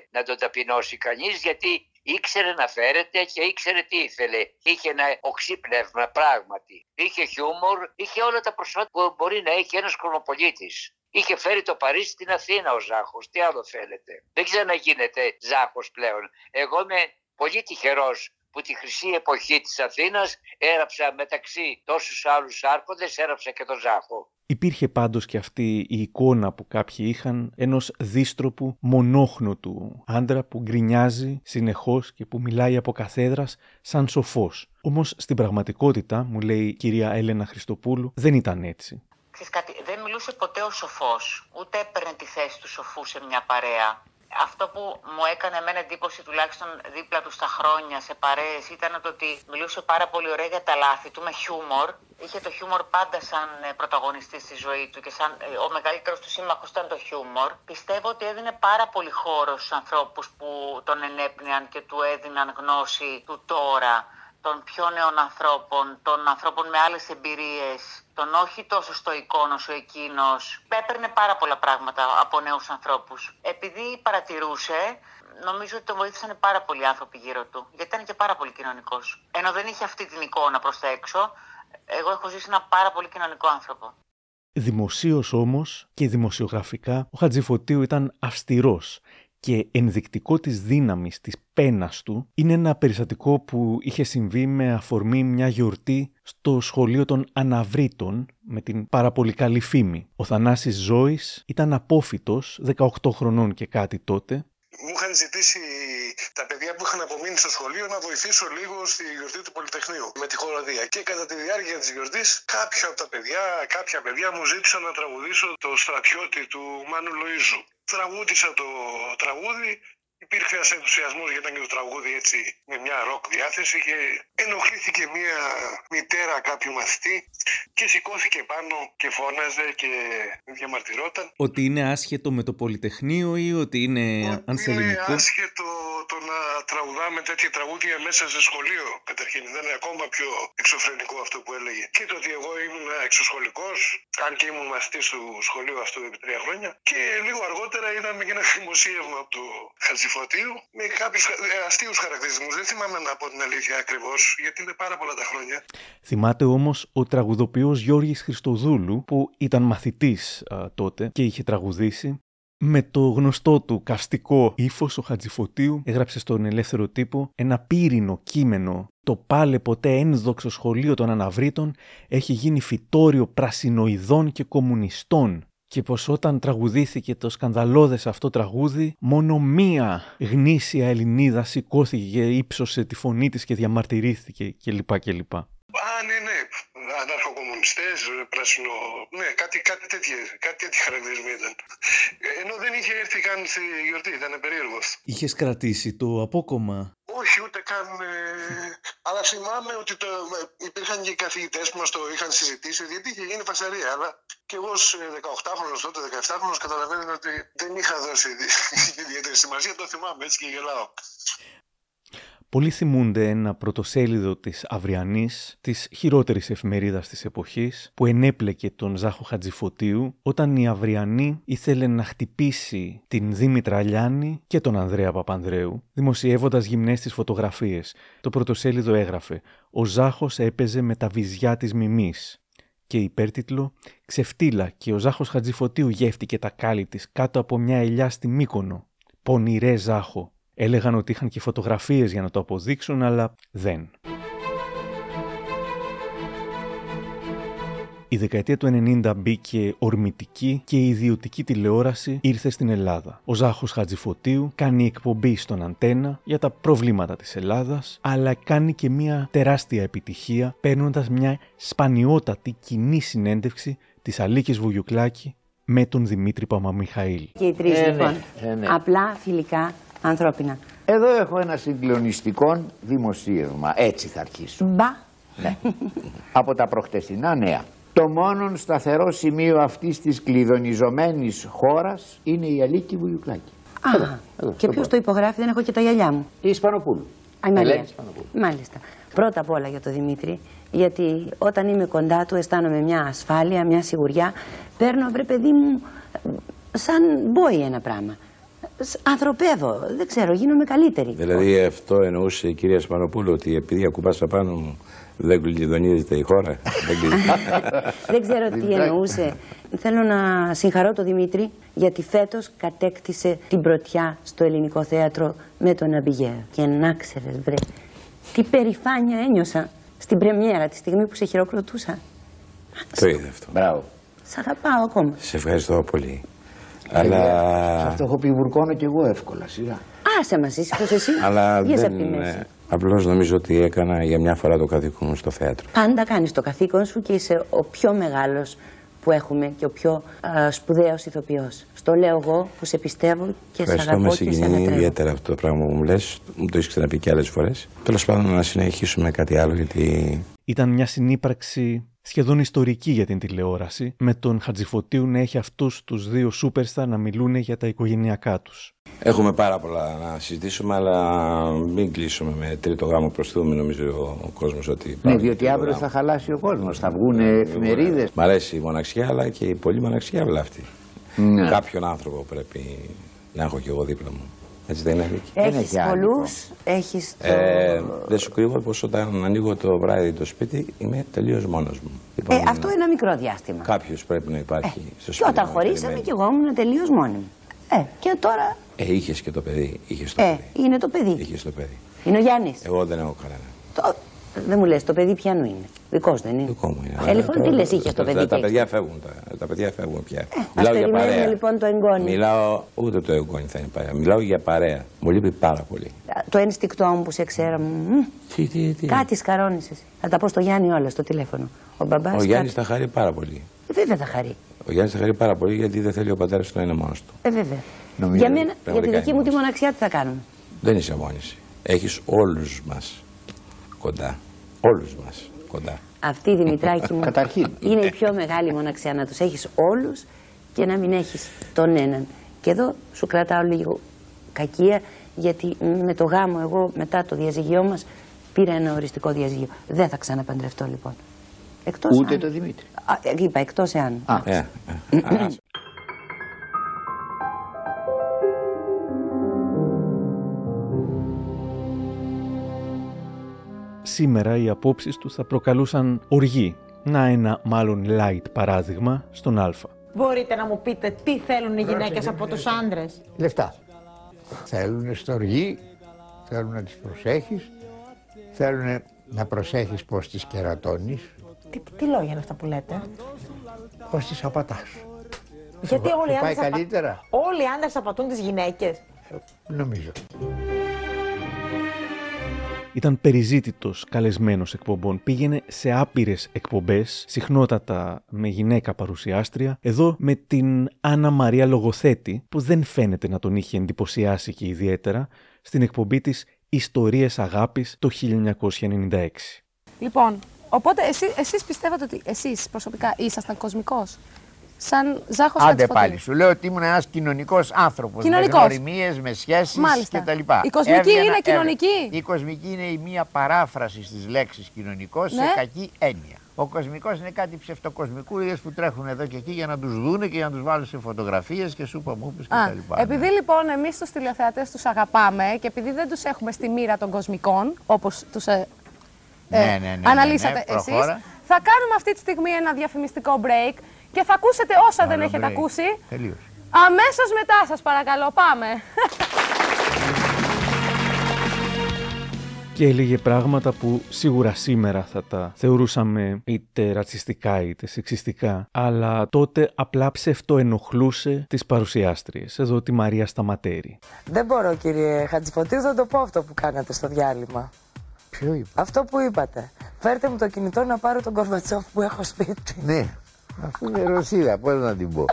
να τον ταπεινώσει κανείς γιατί ήξερε να φέρεται και ήξερε τι ήθελε. Είχε ένα οξύπνευμα πράγματι. Είχε χιούμορ, είχε όλα τα προσφάτα που μπορεί να έχει ένας κρονοπολίτης. Είχε φέρει το Παρίσι στην Αθήνα ο Ζάχος. Τι άλλο θέλετε. Δεν ξαναγίνεται Ζάχος πλέον. Εγώ είμαι πολύ τυχερός που τη χρυσή εποχή της Αθήνας έραψα μεταξύ τόσους άλλους άρχοντες, έραψα και τον Ζάχο. Υπήρχε πάντως και αυτή η εικόνα που κάποιοι είχαν ενός δίστροπου μονόχνοτου άντρα που γκρινιάζει συνεχώς και που μιλάει από καθέδρας σαν σοφός. Όμως στην πραγματικότητα, μου λέει η κυρία Έλενα Χριστοπούλου, δεν ήταν έτσι. Κάτι, δεν μιλούσε ποτέ ο σοφός, ούτε έπαιρνε τη θέση του σοφού σε μια παρέα αυτό που μου έκανε εμένα εντύπωση τουλάχιστον δίπλα του στα χρόνια σε παρέες ήταν το ότι μιλούσε πάρα πολύ ωραία για τα λάθη του με χιούμορ. Είχε το χιούμορ πάντα σαν ε, πρωταγωνιστής στη ζωή του και σαν ε, ο μεγαλύτερος του σύμμαχος ήταν το χιούμορ. Πιστεύω ότι έδινε πάρα πολύ χώρο στους ανθρώπους που τον ενέπνεαν και του έδιναν γνώση του τώρα των πιο νέων ανθρώπων, των ανθρώπων με άλλες εμπειρίες, τον όχι τόσο στο εικόνο ο εκείνος. Έπαιρνε πάρα πολλά πράγματα από νέους ανθρώπους. Επειδή παρατηρούσε, νομίζω ότι τον βοήθησαν πάρα πολλοί άνθρωποι γύρω του, γιατί ήταν και πάρα πολύ κοινωνικός. Ενώ δεν είχε αυτή την εικόνα προς τα έξω, εγώ έχω ζήσει ένα πάρα πολύ κοινωνικό άνθρωπο. Δημοσίως όμως και δημοσιογραφικά ο Χατζηφωτίου ήταν αυστηρός και ενδεικτικό της δύναμης της πένας του είναι ένα περιστατικό που είχε συμβεί με αφορμή μια γιορτή στο σχολείο των Αναβρίτων με την πάρα πολύ καλή φήμη. Ο Θανάσης Ζώης ήταν απόφυτος, 18 χρονών και κάτι τότε, μου είχαν ζητήσει τα παιδιά που είχαν απομείνει στο σχολείο να βοηθήσω λίγο στη γιορτή του Πολυτεχνείου με τη χοροδία. Και κατά τη διάρκεια της γιορτής, κάποια από τα παιδιά, κάποια παιδιά μου ζήτησαν να τραγουδήσω το στρατιώτη του Μάνου Λοίζου. Τραγούδισα το τραγούδι Υπήρχε ένας ενθουσιασμός γιατί ήταν και το τραγούδι έτσι με μια ροκ διάθεση και ενοχλήθηκε μια μητέρα κάποιου μαθητή και σηκώθηκε πάνω και φώναζε και διαμαρτυρόταν. Ότι είναι άσχετο με το Πολυτεχνείο ή ότι είναι ανθεληνικό. Είναι άσχετο το να τραγουδάμε τέτοια τραγούδια μέσα σε σχολείο. Καταρχήν ήταν ακόμα πιο εξωφρενικό αυτό που έλεγε. Και το ότι εγώ ήμουν εξωσχολικός, αν και ήμουν μαθητής του σχολείου αυτού επί τρία χρόνια. Και λίγο αργότερα είδαμε και ένα δημοσίευμα από το Χατζηφωτίου με κάποιους αστείους χαρακτηρισμούς. Δεν θυμάμαι να πω την αλήθεια ακριβώς, γιατί είναι πάρα πολλά τα χρόνια. Θυμάται όμως ο τραγουδοποιός Γιώργης Χριστοδούλου που ήταν μαθητής α, τότε και είχε τραγουδήσει με το γνωστό του καυστικό ύφος, ο Χατζηφωτίου έγραψε στον ελεύθερο τύπο ένα πύρινο κείμενο. Το πάλε ποτέ ένδοξο σχολείο των αναβρίτων έχει γίνει φυτόριο πρασινοειδών και κομμουνιστών και πως όταν τραγουδήθηκε το σκανδαλώδες αυτό τραγούδι μόνο μία γνήσια Ελληνίδα σηκώθηκε και ύψωσε τη φωνή της και διαμαρτυρήθηκε κλπ. κλπ. Α, ναι, ναι. Αναρχοκομμουνιστέ, πράσινο. Ναι, κάτι, κάτι, τέτοιοι, κάτι τέτοιοι χαρακτηρισμοί ήταν. Ενώ δεν είχε έρθει καν στη γιορτή, ήταν περίεργος. Είχες κρατήσει το απόκομμα. Όχι, ούτε καν. Ε, αλλά θυμάμαι ότι το, υπήρχαν και καθηγητές που μας το είχαν συζητήσει, γιατί είχε γίνει φασαρία. Αλλά και εγώ ως 18χρονο τότε, 17χρονο, καταλαβαίνω ότι δεν είχα δώσει ιδιαίτερη σημασία. Το θυμάμαι έτσι και γελάω. Πολλοί θυμούνται ένα πρωτοσέλιδο της Αυριανής, της χειρότερης εφημερίδας της εποχής, που ενέπλεκε τον Ζάχο Χατζηφωτίου όταν η Αυριανή ήθελε να χτυπήσει την Δήμητρα Αλιάνη και τον Ανδρέα Παπανδρέου, δημοσιεύοντας γυμνές τις φωτογραφίες. Το πρωτοσέλιδο έγραφε «Ο Ζάχος έπαιζε με τα βυζιά της μιμής» και υπέρτιτλο «Ξεφτύλα και ο Ζάχος Χατζηφωτίου γεύτηκε τα κάλλη της κάτω από μια ελιά στη Μύκονο. Πονηρέ Ζάχο, Έλεγαν ότι είχαν και φωτογραφίες για να το αποδείξουν, αλλά δεν. Η δεκαετία του 90 μπήκε ορμητική και η ιδιωτική τηλεόραση ήρθε στην Ελλάδα. Ο Ζάχος Χατζηφωτίου κάνει εκπομπή στον Αντένα για τα προβλήματα της Ελλάδας, αλλά κάνει και μια τεράστια επιτυχία παίρνοντας μια σπανιότατη κοινή συνέντευξη της Αλίκης Βουγιουκλάκη με τον Δημήτρη Παμαμιχαήλ. Και οι τρεις Ε, ναι, λοιπόν, ε, ναι. απλά φιλικά ανθρώπινα. Εδώ έχω ένα συγκλονιστικό δημοσίευμα. Έτσι θα αρχίσω. Μπα. Ναι. Από τα προχτεσινά νέα. Το μόνο σταθερό σημείο αυτής της κλειδονιζομένης χώρας είναι η Αλίκη Βουγιουκλάκη. Α, και ποιος το υπογράφει, δεν έχω και τα γυαλιά μου. Η Ισπανοπούλου. Α, η Μαρία. Ελένη Ισπανοπούλου. Μάλιστα. Πρώτα απ' όλα για τον Δημήτρη, γιατί όταν είμαι κοντά του αισθάνομαι μια ασφάλεια, μια σιγουριά. Παίρνω, βρε παιδί μου, σαν μπόι ένα πράγμα. Σ- Ανθρωπεύω, δεν ξέρω, γίνομαι καλύτερη. Δηλαδή αυτό εννοούσε η κυρία Σπανοπούλου ότι επειδή ακουμπάς απάνω μου δεν κλειδονίζεται η χώρα. δεν κλειδονίζεται. Δεν ξέρω τι εννοούσε. Θέλω να συγχαρώ τον Δημήτρη γιατί φέτος κατέκτησε την πρωτιά στο ελληνικό θέατρο με τον Αμπιγέα. Και να ξέρεις βρε, τι περηφάνεια ένιωσα στην πρεμιέρα τη στιγμή που σε χειροκροτούσα. Το είδε αυτό. Μπράβο. Σ' αγαπάω ακόμα. Σε ευχαριστώ πολύ. Σε Αλλά, αυτό έχω πει βουρκώνω κι εγώ εύκολα σειρά. Άσε μας ήσυχος εσύ. αλλά Βγες δεν... απ' τη μέση. ε, Απλώς νομίζω ότι έκανα για μια φορά το καθήκον μου στο θέατρο. Πάντα κάνεις το καθήκον σου και είσαι ο πιο μεγάλος που έχουμε και ο πιο α, σπουδαίος ηθοποιός. Στο λέω εγώ που σε πιστεύω και σε Ευχαριστώ, αγαπώ με και σε συγκινεί ανατρέπω. ιδιαίτερα αυτό το πράγμα που μου λες. Μου το έχεις ξαναπεί και άλλες φορές. Τέλος πάντων να συνεχίσουμε κάτι άλλο γιατί Ήταν μια συνύπαρξη σχεδόν ιστορική για την τηλεόραση, με τον Χατζηφωτίου να έχει αυτούς τους δύο σούπερστα να μιλούν για τα οικογενειακά τους. Έχουμε πάρα πολλά να συζητήσουμε, αλλά μην κλείσουμε με τρίτο γάμο προς Θεού. Μην νομίζει ο κόσμος ότι... Ναι, πάμε διότι τρίτο αύριο γάμο. θα χαλάσει ο κόσμος. Θα βγουν εφημερίδες. Μ' αρέσει η μοναξιά, αλλά και η πολύ μοναξιά βλάφτη. Ναι. Κάποιον άνθρωπο πρέπει να έχω κι εγώ δίπλα μου. Έτσι δεν είναι Αλίκη; Έχεις πολλούς, έχεις το... Ε, δεν σου κρύβω πως όταν ανοίγω το βράδυ το σπίτι είμαι τελείως μόνος μου. Ε, αυτό ένα μικρό διάστημα. Κάποιος πρέπει να υπάρχει στο Και σπίτι. όταν να με χωρίσαμε περιμένει. και εγώ ήμουν τελείως μόνη μου. Ε, και τώρα. Ε, είχες και το παιδί. Είχες το Ε, παιδί. είναι το παιδί. Είχες το παιδί. Είναι ο Γιάννης. Εγώ δεν έχω κανένα. Δεν μου λες, το παιδί πιανού είναι. Δικός δεν είναι. Δικό μου είναι. Ε, λοιπόν, τι λες, είχε Τα- το παιδί. Τα, τα και παιδιά φεύγουν. Τα, τα παιδιά φεύγουν πια. Ας περιμένουμε λοιπόν το εγγόνι. Μιλάω, ούτε το εγγόνι θα είναι παρέα. Μιλάω για παρέα. Μου λείπει πάρα πολύ. Το ένστικτό μου που σε ξέρω. μμ, Τι, τι, τι. Κάτι σκαρώνεις εσύ. Θα τα πω στο Γιάννη όλα στο τηλέφωνο. Ο μπαμπάς. Ο Γιάννης θα χαρεί πάρα πολύ. Βέβαια θα χαρεί. Ο Γιάννης θα χαρεί πάρα πολύ γιατί δεν θέλει ο πατέρας του να είναι μόνος του. Ε, βέβαια. Νομίζω για μένα, για τη πραγματικά δική είναι μου τη μοναξιά τι θα κάνουμε; Δεν είσαι μόνη. Έχεις όλους μας κοντά. Όλους μας κοντά. Αυτή Δημητράκη μου Καταρχήν. είναι η πιο μεγάλη μοναξιά να τους έχεις όλους και να μην έχεις τον έναν. Και εδώ σου κρατάω λίγο κακία γιατί με το γάμο εγώ μετά το διαζυγιό μας πήρα ένα οριστικό διαζύγιο. Δεν θα ξαναπαντρευτώ λοιπόν. Εκτός Ούτε αν... το Δημήτρη. Α, ε, είπα εκτός εάν. Α, ε, Σήμερα οι απόψεις του θα προκαλούσαν οργή. Να ένα μάλλον light παράδειγμα στον Α. Μπορείτε να μου πείτε τι θέλουν οι γυναίκες από τους άντρες; Λεφτά. Θέλουν στοργή, θέλουν να τις προσέχεις, θέλουν να προσέχεις πώς τις κερατώνεις, Τι, τι λόγια είναι αυτά που λέτε; πώς τις απατάς. Γιατί Σου όλοι οι πάει άντρες, απα- καλύτερα. όλοι οι άντρες απατούν τις γυναίκες; Νομίζω. Ήταν περιζήτητος καλεσμένος εκπομπών. Πήγαινε σε άπειρες εκπομπές, συχνότατα με γυναίκα παρουσιάστρια. Εδώ με την Άννα Μαρία Λογοθέτη, που δεν φαίνεται να τον είχε εντυπωσιάσει και ιδιαίτερα, στην εκπομπή της Ιστορίες Αγάπης το 1996. Λοιπόν, οπότε εσύ, εσείς πιστεύετε ότι εσείς προσωπικά ήσασταν κοσμικός; Σαν Ζάχος Άντε Χατζηφωτήρης. πάλι, σου λέω ότι ήμουν ένας κοινωνικός άνθρωπος. Κοινωνικός. Με γνωριμίες, με σχέσεις Μάλιστα. κτλ. Η κοσμική είναι έβγαινα- κοινωνική. Η κοσμική είναι η μία παράφραση της λέξης κοινωνικός Ναι. σε κακή έννοια. Ο κοσμικός είναι κάτι ψευτοκοσμικούλιδες που τρέχουν εδώ και εκεί για να τους δούνε και να τους βάλουν σε φωτογραφίες και σούπα μούπες Α, κτλ. επειδή λοιπόν εμείς τους τηλεθεατές τους αγαπάμε και επειδή δεν τους έχουμε στη μοίρα των κοσμικών, όπως τους ε, Ναι, ε, ναι, ναι, ναι, αναλύσατε ναι, εσείς, προχώρα. θα κάνουμε αυτή τη στιγμή ένα διαφημιστικό break και θα ακούσετε όσα δεν Άλλο έχετε break. ακούσει. Τελείως. Αμέσως μετά σας παρακαλώ, πάμε. και έλεγε πράγματα που σίγουρα σήμερα θα τα θεωρούσαμε είτε ρατσιστικά είτε σεξιστικά, αλλά τότε απλά ψευτοενοχλούσε τις παρουσιάστριες, εδώ τη Μαρία Σταματέρη. Δεν μπορώ κύριε Χατζηφωτίου, θα το πω αυτό που κάνατε στο διάλειμμα. Ποιο είπα; Αυτό που είπατε. Φέρτε μου το κινητό να πάρω τον Κορβατσόφ που έχω σπίτι. Ναι, αφού είναι Ρωσίδα, πώς να την πω.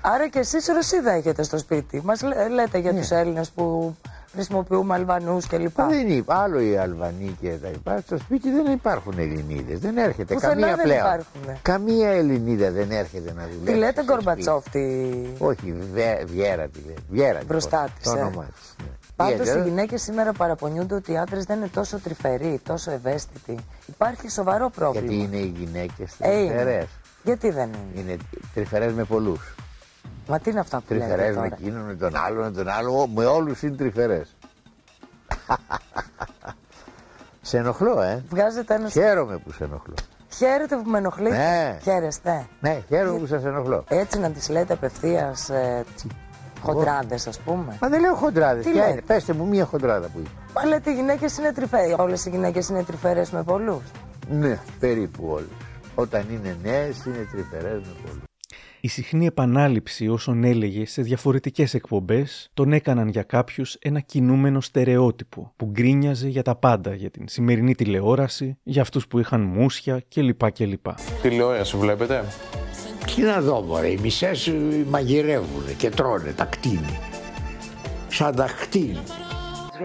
Άρα και εσείς Ρωσίδα έχετε στο σπίτι. Μας λέ- λέτε για τους Έλληνες που χρησιμοποιούμε Αλβανούς κλπ. Μα δεν είπα, άλλο οι Αλβανοί και τα λοιπά. Στο σπίτι δεν υπάρχουν Ελληνίδες. Δεν έρχεται Πουθενά καμία δεν πλέον. υπάρχουνε. Καμία Ελληνίδα δεν έρχεται να δουλεύει. Τι λέτε στο Γκορμπατσόφ, τι... σπίτι. Όχι, Βε- Βιέρα τη λέει. Βιέρα τη Μπροστά πω, της, Το ε. όνομά της. Ναι. Πάντως Γιατί, οι ε, γυναίκες σήμερα παραπονιούνται ότι οι άντρες δεν είναι τόσο τρυφεροί, τόσο ευαίσθητοι. Υπάρχει σοβαρό πρόβλημα. Γιατί είναι οι γυναίκες Ε, είναι. τρυφερές. Γιατί δεν είναι; Είναι τρυφερές με πολλούς. Μα τι είναι αυτά που λέτε Τρυφερές με τώρα; εκείνον, με τον άλλο, με τον άλλο. Με όλους είναι τρυφερές. σε ενοχλώ, ε. Βγάζετε ένα... Χαίρομαι που σε ενοχλώ. Χαίρετε που με ενοχλείτε. Ναι. Χαίρεστε. Ναι, χαίρομαι που σας ενοχλώ. Έτσι να τις λέτε απευθείας ε, χοντράδες ας πούμε. Μα δεν λέω χοντράδες. Τι Ποια λέτε; είναι, πέστε μου μία χοντράδα που είναι. Μα λέτε οι γυναίκες είναι τρυφερές. Όλες οι γυναίκες είναι τρυφερές με πολλούς. Ναι, περίπου όλες. Όταν είναι νέες, είναι τρυφερές με πολλού. Η συχνή επανάληψη όσων έλεγε σε διαφορετικές εκπομπές τον έκαναν για κάποιους ένα κινούμενο στερεότυπο που γκρίνιαζε για τα πάντα, για την σημερινή τηλεόραση, για αυτούς που είχαν μουσια κλπ. κλπ. Τηλεόραση βλέπετε; Τι να δω, μωρέ, οι μισές μαγειρεύουν και τρώνε τα κτίνη. Σαν τα κτίνη.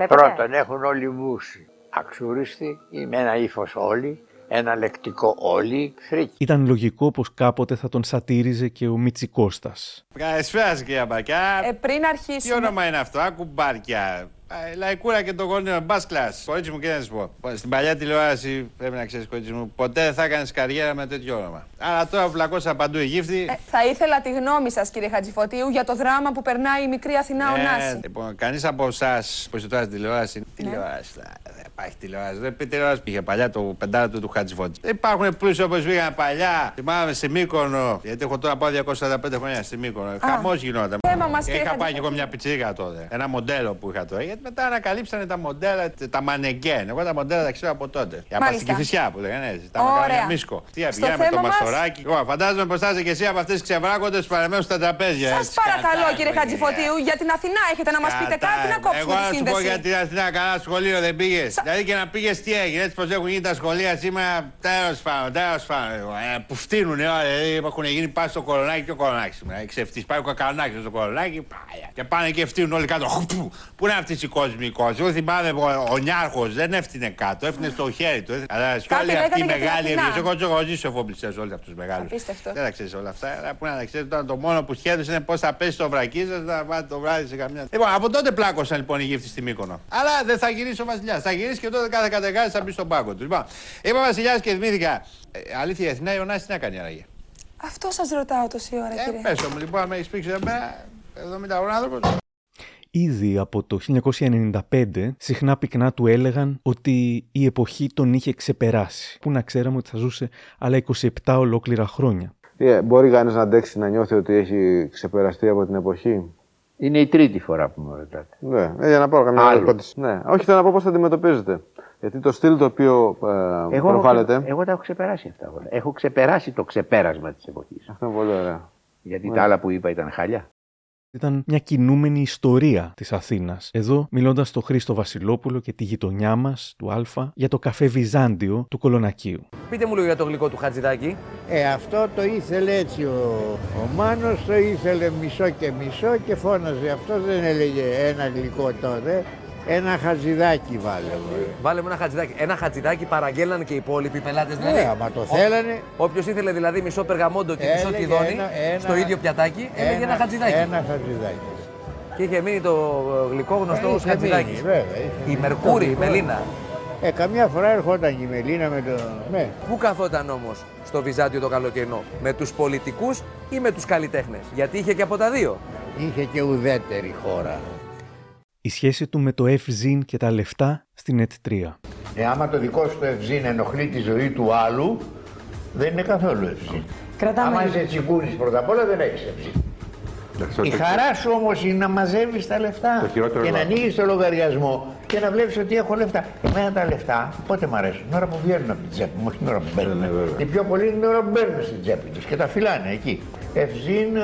Πρώτον, έχουν όλοι μούσι. Αξύριστοι, με ένα ύφος όλοι, ένα λεκτικό όλοι, φρίκι. Ήταν λογικό πως κάποτε θα τον σατίριζε και ο Μητσικώστας. Καλησπέρα σας, κυρία Μπακιά. Ε, πριν αρχίσουμε... Τι όνομα είναι αυτό, α, κουμπάρκια. Α, Λαϊκούρα και το γόνιο basse classe. Κορίτσι μου, και να σου πω. Στην παλιά τηλεόραση, πρέπει να ξέρεις, κορίτσι μου, ποτέ δεν θα έκανες καριέρα με τέτοιο όνομα. Αλλά τώρα που πλακώσαν παντού οι γύφτοι. Ε, θα ήθελα τη γνώμη σας, κύριε Χατζηφωτίου, για το δράμα που περνάει η μικρή Αθηνά Ωνάση. λοιπόν, κανείς από εσάς που είσαι τώρα στην τηλεόραση. Τηλεόραση. θα- Δεν υπάρχει τηλεόραση. Δεν πει τηλεόραση. Είχε παλιά το πεντάρα του του Χατζηφώτη. Δεν υπάρχουν πλούσιοι όπως πήγαν παλιά. Θυμάμαι στη Μύκονο. Γιατί έχω τώρα πάω 245 χρόνια στη Μύκονο. Χαμός γινόταν. Θέμα μας, Και κύριε είχα πάει Χατζηφωτίου. και εγώ μια πιτσίκα τότε. Ένα μοντέλο που είχα τότε. Γιατί μετά ανακαλύψανε τα μοντέλα, τα μανεγκέν. Εγώ τα μοντέλα τα ξέρω από τότε. Για Μάλιστα. στην Κυφυσιά που λέγανε έτσι. Τα Ωραία. μακαρόνια μίσκο. Τι Στο πηγαίναμε με το θέμα μας- μαστοράκι. Εγώ φαντάζομαι πως θα είσαι και εσύ από αυτές τις ξεβράκοντε που παρεμένουν στα τραπέζια. Σας έτσι. παρακαλώ, Κατά, κύριε οικογένεια. Χατζηφωτίου, για την Αθηνά έχετε να μας πείτε Κατά, κάτι να κόψουμε Εγώ τη να σου πω σύνδεση. για την Αθηνά, καλά σχολείο δεν πήγες. Δηλαδή και να πήγες τι έγινε, έτσι πως έχουν γίνει τα σχολεία σήμερα. Τέλος πάντων, τέλος πάντων. Ε, που φτύνουν, ε, δηλαδή έχουν γίνει πάση στο κολονάκι και ο κολονάκι σήμερα. Εξευτή. Πάει ο κακανάκι στο κολονάκι. πάει. Και πάνε και φτύνουν όλοι κάτω. Χουπ, Πού είναι αυτή η κόσμη κόσμο. Εγώ θυμάμαι ο, ο Νιάρχος δεν έφτιανε κάτω, έφτιανε στο χέρι του. ε. Αλλά σε όλοι λέγατε αυτοί οι για την μεγάλοι Αθηνά. εμπειρίε. Εγώ του έχω ζήσει εφοπλιστέ όλοι αυτούς τους μεγάλους. Απίστευτο. Δεν τα ξέρεις όλα αυτά. Αλλά Πού να τα ξέρεις τώρα το μόνο που σχέδισε είναι πώς θα πέσει το βρακί σας να πάτε το βράδυ σε καμιά. Λοιπόν, από τότε πλάκωσαν λοιπόν οι γύφτη στη Μύκονο. Αλλά δεν θα γυρίσει ο Βασιλιάς. Θα γυρίσει και τότε κάθε κατεγάδι θα μπει στον πάγκο τους. Λοιπόν, είπα Βασιλιάς και θυμήθηκα. Ε, αλήθεια, η Αθηνά Ιωνάση τι να κάνει άραγε. Αυτό σας ρωτάω τόση ώρα, Ε, κύριε. πέσω μου λοιπόν, αν με έχεις πήξει εδώ πέρα, 70 χρονών άνθρωπος. Ήδη από το 1995 συχνά πυκνά του έλεγαν ότι η εποχή τον είχε ξεπεράσει. Που να ξέραμε ότι θα ζούσε άλλα 27 ολόκληρα χρόνια. Ε, μπορεί κανείς να αντέξει να νιώθει ότι έχει ξεπεραστεί από την εποχή; Είναι η τρίτη φορά που με ρωτάτε. Ναι, ε, για να πάω καμιά άλλη Άλλο. ερώτηση. Ναι, όχι, θέλω να πω πώς θα αντιμετωπίζετε. Γιατί το στυλ το οποίο ε, Εγώ, προβάλλεται. εγώ τα έχω ξεπεράσει αυτά όλα. Έχω ξεπεράσει το ξεπέρασμα της εποχής. Αυτό είναι πολύ ωραία. Γιατί Ναι. τα άλλα που είπα ήταν χάλια. Ήταν μια κινούμενη ιστορία της Αθήνας. Εδώ μιλώντας στο Χρήστο Βασιλόπουλο και τη γειτονιά μας, του Α, για το καφέ Βυζάντιο του Κολονακίου. Πείτε μου λίγο για το γλυκό του Χατζηδάκη. Ε, αυτό το ήθελε έτσι ο, ο Μάνος, το ήθελε μισό και μισό και φώναζε. Αυτός δεν έλεγε ένα γλυκό τότε, ένα χαζιδάκι βάλε. μου. Βάλε μου ένα χατζηδάκι. Ένα χατζηδάκι παραγγέλναν και οι υπόλοιποι πελάτες δηλαδή. Ναι, άμα το θέλανε. Όποιος ήθελε δηλαδή μισό περγαμόντο και μισό Έλεγε τυδόνι ένα- ένα- στο ίδιο πιατάκι, έλεγε ένα χατζηδάκι. Ένα χαζιδάκι. Και είχε μείνει το ε, γλυκό γνωστό Ε, ω είχε χατζηδάκι. μείνει, βέβαια, είχε Η μείνει. Μερκούρη, η Το γλυκό. Μελίνα. Ε, καμιά φορά ερχόταν και η Μελίνα με το... Ναι. Πού καθόταν όμως στο Βυζάντιο το καλοκαιρινό, με τους πολιτικούς ή με τους καλλιτέχνες; Γιατί είχε και από τα δύο. Είχε και ουδέτερη χώρα. Η σχέση του με το Ευζήν και τα λεφτά στην ΕΤ3. Ε, άμα το δικό σου το ευζήν ενοχλεί τη ζωή του άλλου, δεν είναι καθόλου ευζήν. Κρατάμε Άμα λίγο. είσαι τσιγκούνης πρώτα απ' όλα δεν έχεις ευζήν. Η χαρά σου όμως είναι να μαζεύεις τα λεφτά Το χειρότερο και να λάθος. ανοίγεις το λογαριασμό και να βλέπεις ότι έχω λεφτά. Εμένα τα λεφτά πότε μ' αρέσουν, την ώρα που βγαίνουν από την τσέπη μου, όχι την ώρα που μπαίνουν. Ναι, βέβαια. Και πιο πολύ την ώρα που μπαίνουν στην τσέπη τους και τα φυλάνε εκεί. Ευζήν ε,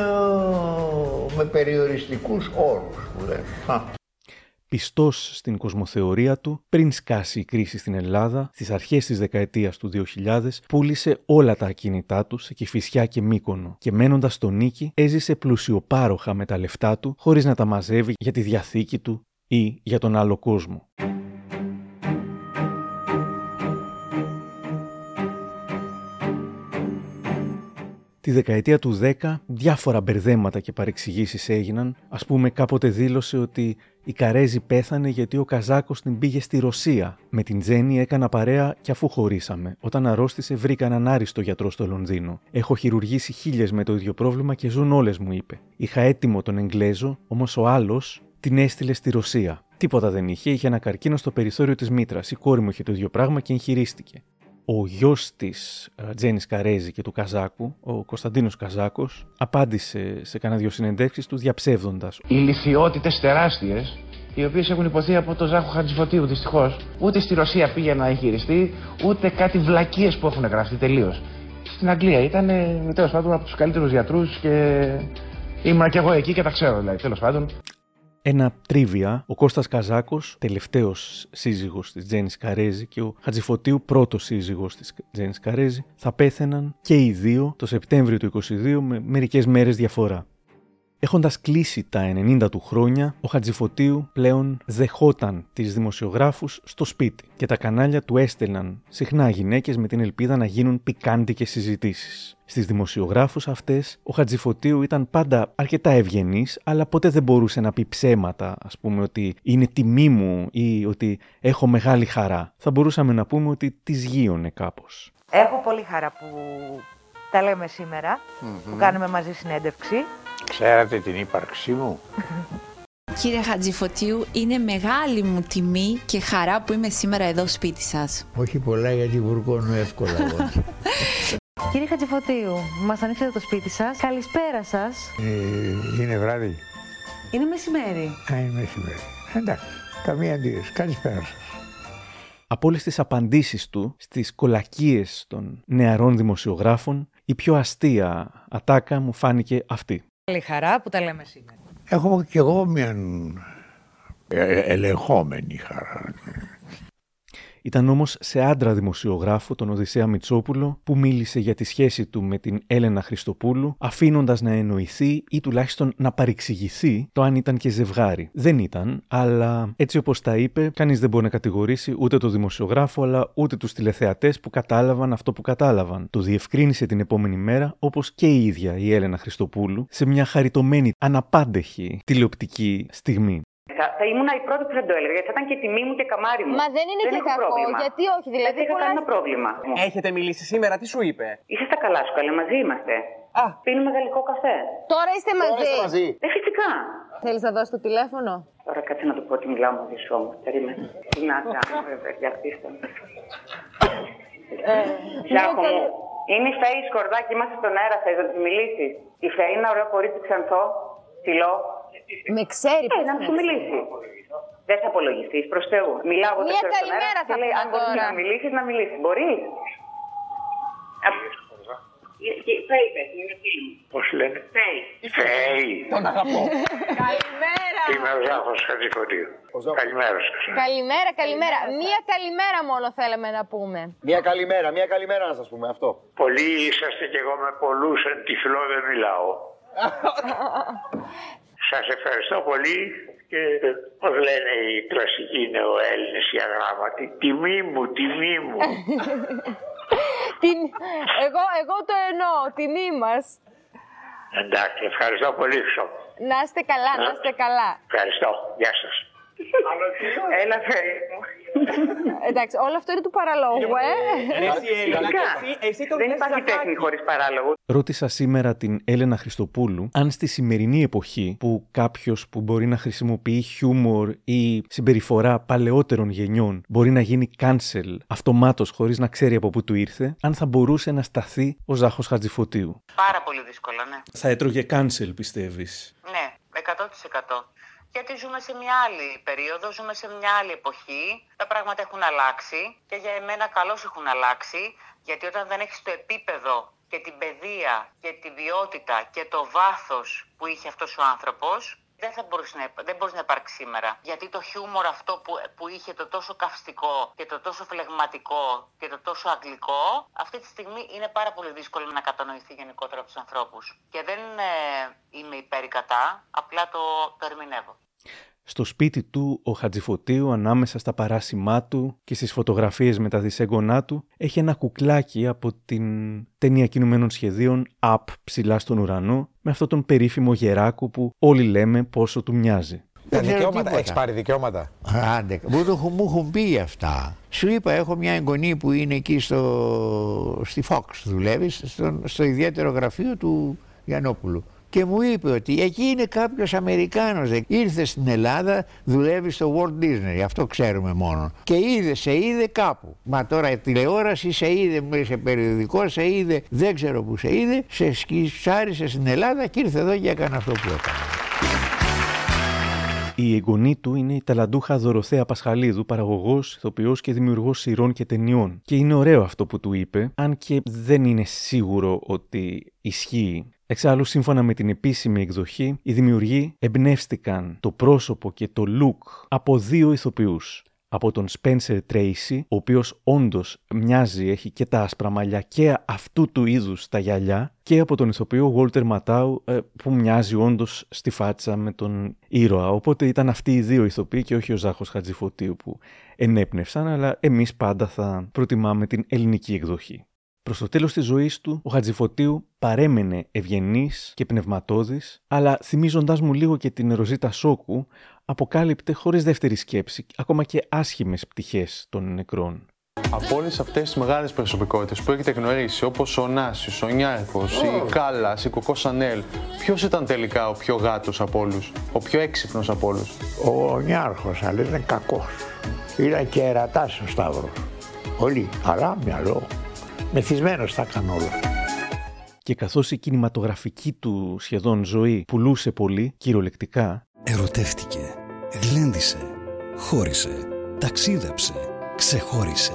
με περιοριστικούς όρους που λένε. Α. Πιστός στην κοσμοθεωρία του, πριν σκάσει η κρίση στην Ελλάδα, στις αρχές της δεκαετίας του 2000, πούλησε όλα τα ακίνητά τους σε Κηφισιά και Μύκονο και μένοντας στο Νίκη έζησε πλουσιοπάροχα με τα λεφτά του χωρίς να τα μαζεύει για τη διαθήκη του ή για τον άλλο κόσμο. Τη δεκαετία του 10 διάφορα μπερδέματα και παρεξηγήσεις έγιναν. Ας πούμε κάποτε δήλωσε ότι η Καρέζη πέθανε γιατί ο Καζάκος την πήγε στη Ρωσία. Με την Τζέννη έκανα παρέα και αφού χωρίσαμε. Όταν αρρώστησε βρήκα έναν άριστο γιατρό στο Λονδίνο. Έχω χειρουργήσει χίλιες με το ίδιο πρόβλημα και ζουν όλες μου είπε. Είχα έτοιμο τον Εγγλέζο, όμως ο άλλος την έστειλε στη Ρωσία. Τίποτα δεν είχε, είχε ένα καρκίνο στο περιθώριο της μήτρας. Η κόρη μου είχε το ίδιο πράγμα και εγχειρίστηκε ο γιος της ε, Τζένις Καρέζη και του Καζάκου, ο Κωνσταντίνος Καζάκος, απάντησε σε κανένα δυο συνεντεύξεις τους διαψεύδοντας. ηλικιότητες τεράστιες οι οποίες έχουν υποθεί από τον Ζάχο Χατζηφωτίου δυστυχώς. Ούτε στη Ρωσία πήγε να εγχειριστεί, ούτε κάτι βλακίες που έχουν γραφτεί τελείως. Στην Αγγλία ήταν τέλος πάντων από τους καλύτερους γιατρούς και ήμουν και εγώ εκεί και τα ξέρω δηλαδή. Τέλος πάντων. Ένα τρίβια, ο Κώστας Καζάκος, τελευταίος σύζυγος της Τζένις Καρέζη και ο Χατζηφωτίου, πρώτος σύζυγος της Τζένις Καρέζη, θα πέθαιναν και οι δύο το Σεπτέμβριο του 22 με μερικές μέρες διαφορά. Έχοντας κλείσει τα 90 του χρόνια, ο Χατζηφωτίου πλέον δεχόταν τις δημοσιογράφους στο σπίτι και τα κανάλια του έστελναν συχνά γυναίκες με την ελπίδα να γίνουν πικάντικες συζητήσεις. Στις δημοσιογράφους αυτές, ο Χατζηφωτίου ήταν πάντα αρκετά ευγενής, αλλά ποτέ δεν μπορούσε να πει ψέματα, ας πούμε ότι είναι τιμή μου ή ότι έχω μεγάλη χαρά. Θα μπορούσαμε να πούμε ότι τις γείωνε κάπως. Έχω πολύ χαρά που τα λέμε σήμερα, που κάνουμε μαζί συνέντευξη. Ξέρατε την ύπαρξή μου; Κύριε Χατζηφωτίου, είναι μεγάλη μου τιμή και χαρά που είμαι σήμερα εδώ σπίτι σας. Όχι πολλά γιατί βουρκώνω εύκολα εγώ. Κύριε Χατζηφωτίου, μας ανοίξατε το σπίτι σας. Καλησπέρα σας. Ε, είναι βράδυ. Είναι μεσημέρι. Α, είναι μεσημέρι. Εντάξει, καμία αντίρρηση. Καλησπέρα σας. Από όλες τις απαντήσεις του στις κολακίες των νεαρών δημοσιογράφων, η πιο αστεία ατάκα μου φάνηκε αυτή. Καλή χαρά που τα λέμε σήμερα. Έχω κι εγώ μια ε, ελεγχόμενη χαρά. Ήταν όμως σε άντρα δημοσιογράφο, τον Οδυσσέα Μητσόπουλο, που μίλησε για τη σχέση του με την Έλενα Χριστοπούλου, αφήνοντας να εννοηθεί ή τουλάχιστον να παρεξηγηθεί το αν ήταν και ζευγάρι. Δεν ήταν, αλλά έτσι όπως τα είπε, κανείς δεν μπορεί να κατηγορήσει ούτε το δημοσιογράφο, αλλά ούτε τους τηλεθεατές που κατάλαβαν αυτό που κατάλαβαν. Το διευκρίνησε την επόμενη μέρα, όπως και η ίδια η Έλενα Χριστοπούλου, σε μια χαριτωμένη, αναπάντεχη τηλεοπτική στιγμή. Θα, θα ήμουν η πρώτη που θα το έλεγα, γιατί θα ήταν και τιμή μου και καμάρι μου. Μα δεν είναι και έχω κακό, πρόβλημα. γιατί όχι, δηλαδή Δεν είχα πολλά- κανένα πρόβλημα. Έχετε μιλήσει σήμερα, τι σου είπε; Είσαι στα καλά σου, καλά, μαζί είμαστε. Α. Πίνουμε γαλλικό καφέ. Τώρα είστε μαζί. Ε, φυσικά. Θέλεις να δώσεις το τηλέφωνο; Τώρα κάτσε να του πω ότι μιλάω μαζί σου όμως. Περίμενε. Τι να κάνω, βέβαια, για αφήστε με. Ζάχο μου, είναι η Φέης Σκορδάκη, είμαστε στον αέρα, θες να της μιλήσεις. Η Φέη είναι ωραίο κορίτσι ξανθό, ψηλό. Με ξέρει, Ε, να σου μιλήσει. Δεν θα απολογηθείς, προς Θεού. Μιλάω εγώ Μια τέσσερα στον καλημέρα αέρα θα και λέει, πούμε αν μπορείς τώρα. να μιλήσεις, να μιλήσεις. Μπορείς; Φέη, πες, είναι φίλη μου. Πώς λένε; Φέη. Φέη. Τον αγαπώ. Καλημέρα. Είμαι ο Ζάχος Χατζηφωτίου. Καλημέρα σας. Καλημέρα, καλημέρα. Μία καλημέρα μόνο θέλαμε να πούμε. Μια καλημέρα, μια καλημέρα να σας πούμε αυτό. Πολλοί είσαστε και εγώ με πολλούς εν τυφλό δεν μιλάω. Σας ευχαριστώ πολύ και πώς λένε οι κλασικοί νεοέλληνες οι αγράμματοι. Τιμή μου, τιμή μου. Την... Εγώ, εγώ το εννοώ, τιμή μας. Εντάξει, ευχαριστώ πολύ Χρυσό. Να είστε καλά, να είστε καλά. Ευχαριστώ. Γεια σας. Έλα, Φέη μου. Εντάξει, όλο αυτό είναι του παραλόγου, ε. Φυσικά. Δεν υπάρχει τέχνη χωρίς παράλογο. Ρώτησα σήμερα την Έλενα Χριστοπούλου αν στη σημερινή εποχή που κάποιος που μπορεί να χρησιμοποιεί χιούμορ ή συμπεριφορά παλαιότερων γενιών μπορεί να γίνει cancel αυτομάτως χωρίς να ξέρει από πού του ήρθε, αν θα μπορούσε να σταθεί ο Ζάχος Χατζηφωτίου. Πάρα πολύ δύσκολα, ναι. Θα έτρωγε cancel, πιστεύεις; Ναι, 100%. Γιατί ζούμε σε μια άλλη περίοδο, ζούμε σε μια άλλη εποχή. Τα πράγματα έχουν αλλάξει και για εμένα καλώς έχουν αλλάξει. Γιατί όταν δεν έχεις το επίπεδο και την παιδεία και την ποιότητα και το βάθος που είχε αυτός ο άνθρωπος, δεν θα μπορούσε να, υπα- δεν μπορούσε να υπάρξει σήμερα. Γιατί το χιούμορ αυτό που, που είχε το τόσο καυστικό και το τόσο φλεγματικό και το τόσο αγγλικό, αυτή τη στιγμή είναι πάρα πολύ δύσκολο να κατανοηθεί γενικότερα από τους ανθρώπους. Και δεν ε, είμαι υπέρ ή κατά, απλά το, το ερμηνεύω. Στο σπίτι του, ο Χατζηφωτίου, ανάμεσα στα παράσημά του και στις φωτογραφίες με τα δισέγγονά του, έχει ένα κουκλάκι από την ταινία κινουμένων σχεδίων «Up» ψηλά στον ουρανό, με αυτόν τον περίφημο γεράκο που όλοι λέμε πόσο του μοιάζει. Τα Δεν ξέρω δικαιώματα, τίποτα. έχεις πάρει δικαιώματα. Άντε, μου, το, έχουν- μου έχουν πει αυτά. Σου είπα, έχω μια εγγονή που είναι εκεί στο, στη Fox, δουλεύεις, στο, στο ιδιαίτερο γραφείο του Γιαννόπουλου. Και μου είπε ότι εκεί είναι κάποιος Αμερικάνος. Ήρθε στην Ελλάδα, δουλεύει στο Walt Disney. Αυτό ξέρουμε μόνο. Και είδε, σε είδε κάπου. Μα τώρα η τηλεόραση σε είδε, σε περιοδικός σε είδε, δεν ξέρω που σε είδε, σε σκισάρισε στην Ελλάδα και ήρθε εδώ και έκανε αυτό που έκανε. Η εγγονή του είναι η ταλαντούχα Δωροθέα Πασχαλίδου, παραγωγός, ηθοποιός και δημιουργός σειρών και ταινιών. Και είναι ωραίο αυτό που του είπε, αν και δεν είναι σίγουρο ότι ισχύει. Εξάλλου, σύμφωνα με την επίσημη εκδοχή, οι δημιουργοί εμπνεύστηκαν το πρόσωπο και το look από δύο ηθοποιούς. από τον Spencer Tracy, ο οποίος όντως μοιάζει, έχει και τα άσπρα μαλλιά και αυτού του είδους τα γυαλιά, και από τον ηθοποιό Walter Ματάου, ε, που μοιάζει όντως στη φάτσα με τον ήρωα. Οπότε ήταν αυτοί οι δύο ηθοποιοί και όχι ο Ζάχος Χατζηφωτίου που ενέπνευσαν, αλλά εμείς πάντα θα προτιμάμε την ελληνική εκδοχή. Προς το τέλος της ζωής του, ο Χατζηφωτίου παρέμενε ευγενής και πνευματώδης, αλλά θυμίζοντάς μου λίγο και την Ροζίτα Σόκου, αποκάλυπτε χωρίς δεύτερη σκέψη ακόμα και άσχημες πτυχές των νεκρών. Από όλες αυτές τις μεγάλες προσωπικότητες που έχετε γνωρίσει, όπως ο Νάσιο, ο Νιάρχος, η Κάλλας, η Κοκό Σανέλ, ποιος ήταν τελικά ο πιο γάτος από όλους, ο πιο έξυπνος από όλους; Ο Νιάρχος, αλλά είναι κακός. Ήταν και ερατάς ο Σταύρος. Όλοι, αλλά μυαλό. Μεθυσμένος τα έκανε όλα. Και καθώς η κινηματογραφική του σχεδόν ζωή πουλούσε πολύ, κυριολεκτικά, Ερωτεύτηκε, γλέντισε, χώρισε, ταξίδεψε, ξεχώρισε,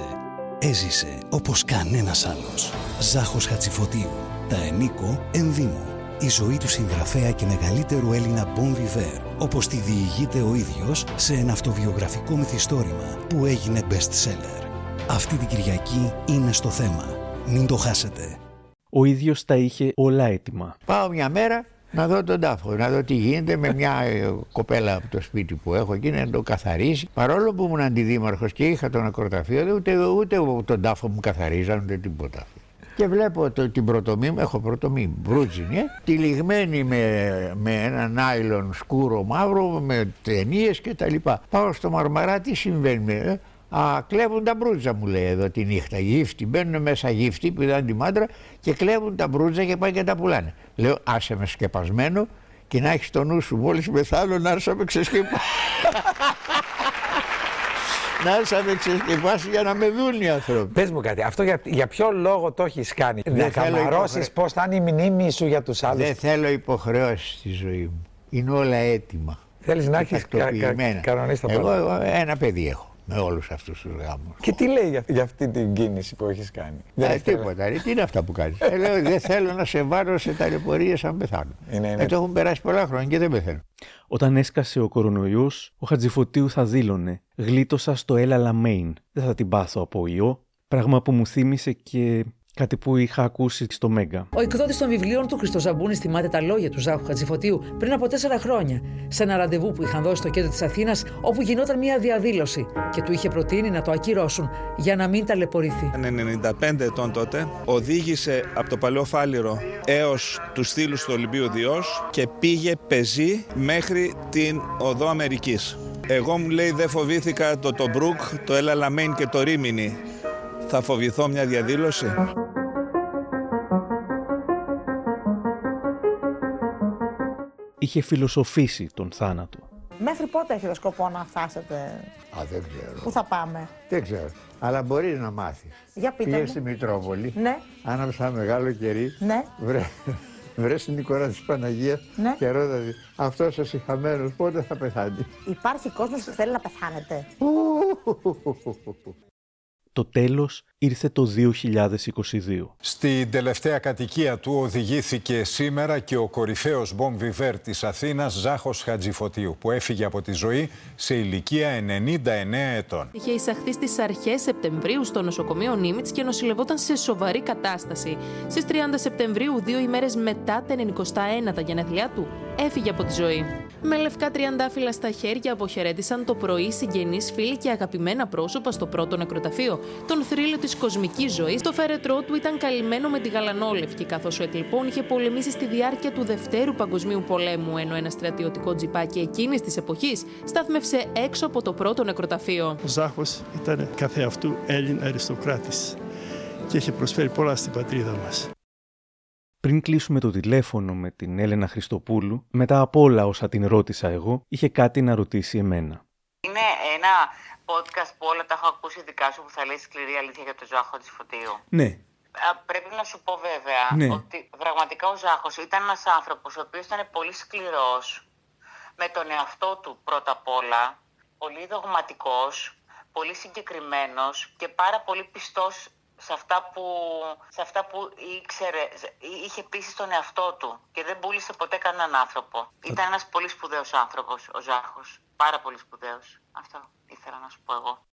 έζησε όπως κανένας άλλος. Ζάχος Χατσιφωτίου, τα ενίκο ενδύμου. Η ζωή του συγγραφέα και μεγαλύτερου Έλληνα Bon Viver, όπως τη διηγείται ο ίδιος σε ένα αυτοβιογραφικό μυθιστόρημα που έγινε best seller. Αυτή την Κυριακή είναι στο θέμα. Μην το χάσετε. ο ίδιος τα είχε όλα έτοιμα. Πάω μια μέρα να δω τον τάφο, να δω τι γίνεται με μια ε, κοπέλα από το σπίτι που έχω εκεί να το καθαρίσει. Παρόλο που ήμουν αντιδήμαρχος και είχα τον ακροταφείο, ούτε, ούτε τον τάφο μου καθαρίζαν ούτε τίποτα. Και βλέπω το, την πρωτομή μου, έχω πρωτομή μπρούτζινη, ε, τυλιγμένη με, με ένα νάιλον σκούρο μαύρο, με ταινίες και τα λοιπά. Πάω στο Μαρμαρά, τι συμβαίνει, ε, Α, κλέβουν τα μπρούτζα μου λέει εδώ τη νύχτα. Γύφτη. Μπαίνουν μέσα γύφτη που ήταν τη μάντρα και κλέβουν τα μπρούτζα και πάνε και τα πουλάνε. Λέω άσε με σκεπασμένο και να έχεις το νου σου μόλις μεθάνω να έρθω να με ξεσκεπάσει. να έρθω να με ξεσκεπάσει για να με δουν οι άνθρωποι. Πες μου κάτι, αυτό για, για ποιο λόγο το έχεις κάνει. Δεν να θέλω καμαρώσεις υποχρε- πώς θα είναι η μνήμη σου για τους άλλους; Δεν θέλω υποχρεώσεις στη ζωή μου. Είναι όλα έτοιμα. Θέλεις να Και έχεις κα- κα- τακτοποιημένα. κανονίσει τα Εγώ πράγματα. εγώ ένα παιδί έχω με όλους αυτούς τους γάμους. Και τι λέει για, για αυτή την κίνηση που έχεις κάνει; Δεν έχεις τίποτα. ρε. Τι είναι αυτά που κάνεις; ε, λέω, δεν θέλω να σε βάλω σε ταλαιπωρίες αν πεθάνω. Είναι, είναι. Ε, το έχουν περάσει πολλά χρόνια και δεν πεθαίνω. Όταν έσκασε ο κορονοϊός, ο Χατζηφωτίου θα δήλωνε «Γλίτωσα στο Ελ Αλαμέιν, δεν θα την πάθω από ιό», πράγμα που μου θύμισε και κάτι που είχα ακούσει στο Μέγκα. Ο εκδότης των βιβλίων του Χρήστος Ζαμπούνης θυμάται τα λόγια του Ζάχου Χατζηφωτίου πριν από τέσσερα χρόνια, σε ένα ραντεβού που είχαν δώσει στο κέντρο της Αθήνας, όπου γινόταν μια διαδήλωση και του είχε προτείνει να το ακυρώσουν για να μην ταλαιπωρηθεί. Ήταν 95 ετών τότε. Οδήγησε από το Παλαιό Φάληρο έως τους στύλους του Ολυμπίου Διός και πήγε πεζή μέχρι την Οδό Αμερικής. Εγώ μου λέει δεν φοβήθηκα το Τομπρούκ, το Ελ Αλαμέιν και το Ρίμινι. Θα φοβηθώ μια διαδήλωση. Είχε φιλοσοφήσει τον θάνατο. Μέχρι πότε έχετε σκοπό να φτάσετε, Α, δεν ξέρω. πού θα πάμε; Δεν ξέρω. Αλλά μπορείς να μάθεις. Για πείτε Πήγες μου. στη Μητρόπολη. Ναι. Άναψε ένα μεγάλο κερί. Ναι. Βρε, βρες την εικόνα της Παναγίας Ναι. και ρώτατε αυτός ο συγχαμένο πότε θα πεθάνει; Υπάρχει κόσμος που θέλει να πεθάνετε. Το τέλος ήρθε το 2022. Στην τελευταία κατοικία του οδηγήθηκε σήμερα και ο κορυφαίος Μπομ Βιβέρ της Αθήνας Ζάχος Χατζηφωτίου που έφυγε από τη ζωή σε ηλικία 99 ετών. Είχε εισαχθεί στις αρχές Σεπτεμβρίου στο νοσοκομείο Νίμιτς και νοσηλευόταν σε σοβαρή κατάσταση. Στις 30 Σεπτεμβρίου, δύο ημέρες μετά τα 91 τα γενέθλιά του, έφυγε από τη ζωή. Με λευκά τριαντάφυλλα στα χέρια αποχαιρέτησαν το πρωί συγγενείς, φίλοι και αγαπημένα πρόσωπα στο πρώτο νεκροταφείο. Τον θρύλο της κοσμικής ζωής, το φέρετρό του ήταν καλυμμένο με τη γαλανόλευκη, καθώς ο εκλειπών είχε πολεμήσει στη διάρκεια του Δευτέρου Παγκοσμίου Πολέμου, ενώ ένα στρατιωτικό τζιπάκι εκείνης της εποχής στάθμευσε έξω από το πρώτο νεκροταφείο. Ο Ζάχος ήταν καθεαυτού Έλλην αριστοκράτης και είχε προσφέρει πολλά στην πατρίδα μας. Πριν κλείσουμε το τηλέφωνο με την Έλενα Χριστοπούλου, μετά από όλα όσα την ρώτησα εγώ, είχε κάτι να ρωτήσει εμένα. Είναι ένα podcast που όλα τα έχω ακούσει δικά σου που θα λέει σκληρή αλήθεια για τον Ζάχο της Φωτίου. Ναι, Α, Πρέπει να σου πω βέβαια Ναι. ότι πραγματικά ο Ζάχος ήταν ένας άνθρωπος ο οποίος ήταν πολύ σκληρός με τον εαυτό του πρώτα απ' όλα, πολύ δογματικός, πολύ συγκεκριμένος και πάρα πολύ πιστός σε αυτά που, σε αυτά που ήξερε, είχε πείσει στον εαυτό του και δεν πούλησε ποτέ κανέναν άνθρωπο. Ήταν ένας πολύ σπουδαίος άνθρωπος ο Ζάχος, πάρα πολύ σπουδαίος. Αυτό ήθελα να σου πω εγώ.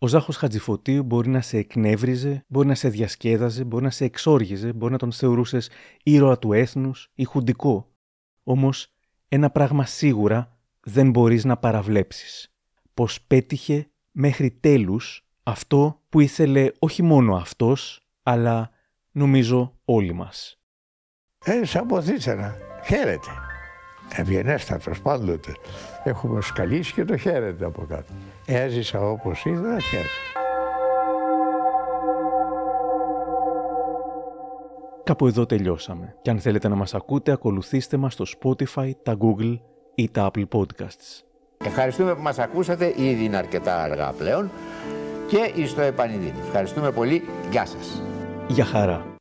Ο Ζάχος Χατζηφωτίου μπορεί να σε εκνεύριζε, μπορεί να σε διασκέδαζε, μπορεί να σε εξόργιζε, μπορεί να τον θεωρούσες ήρωα του έθνους ή χουντικό. Όμως ένα πράγμα σίγουρα δεν μπορείς να παραβλέψεις. Πως πέτυχε μέχρι τέλους αυτό που ήθελε όχι μόνο αυτός, αλλά νομίζω όλοι μας. Ε, σαν ποθήσανα. Χαίρεται. Ευγενέστατος πάντοτε. Έχουμε σκαλίσει και το χαίρεται από κάτω. Έζησα όπως είδα, χαίρεται. Κάπου εδώ τελειώσαμε. Και αν θέλετε να μας ακούτε, ακολουθήστε μας στο Spotify, τα Google ή τα Apple Podcasts. Ευχαριστούμε που μας ακούσατε, ήδη είναι αρκετά αργά πλέον και στο επανειδή. Ευχαριστούμε πολύ. Γεια σας. Για χαρά.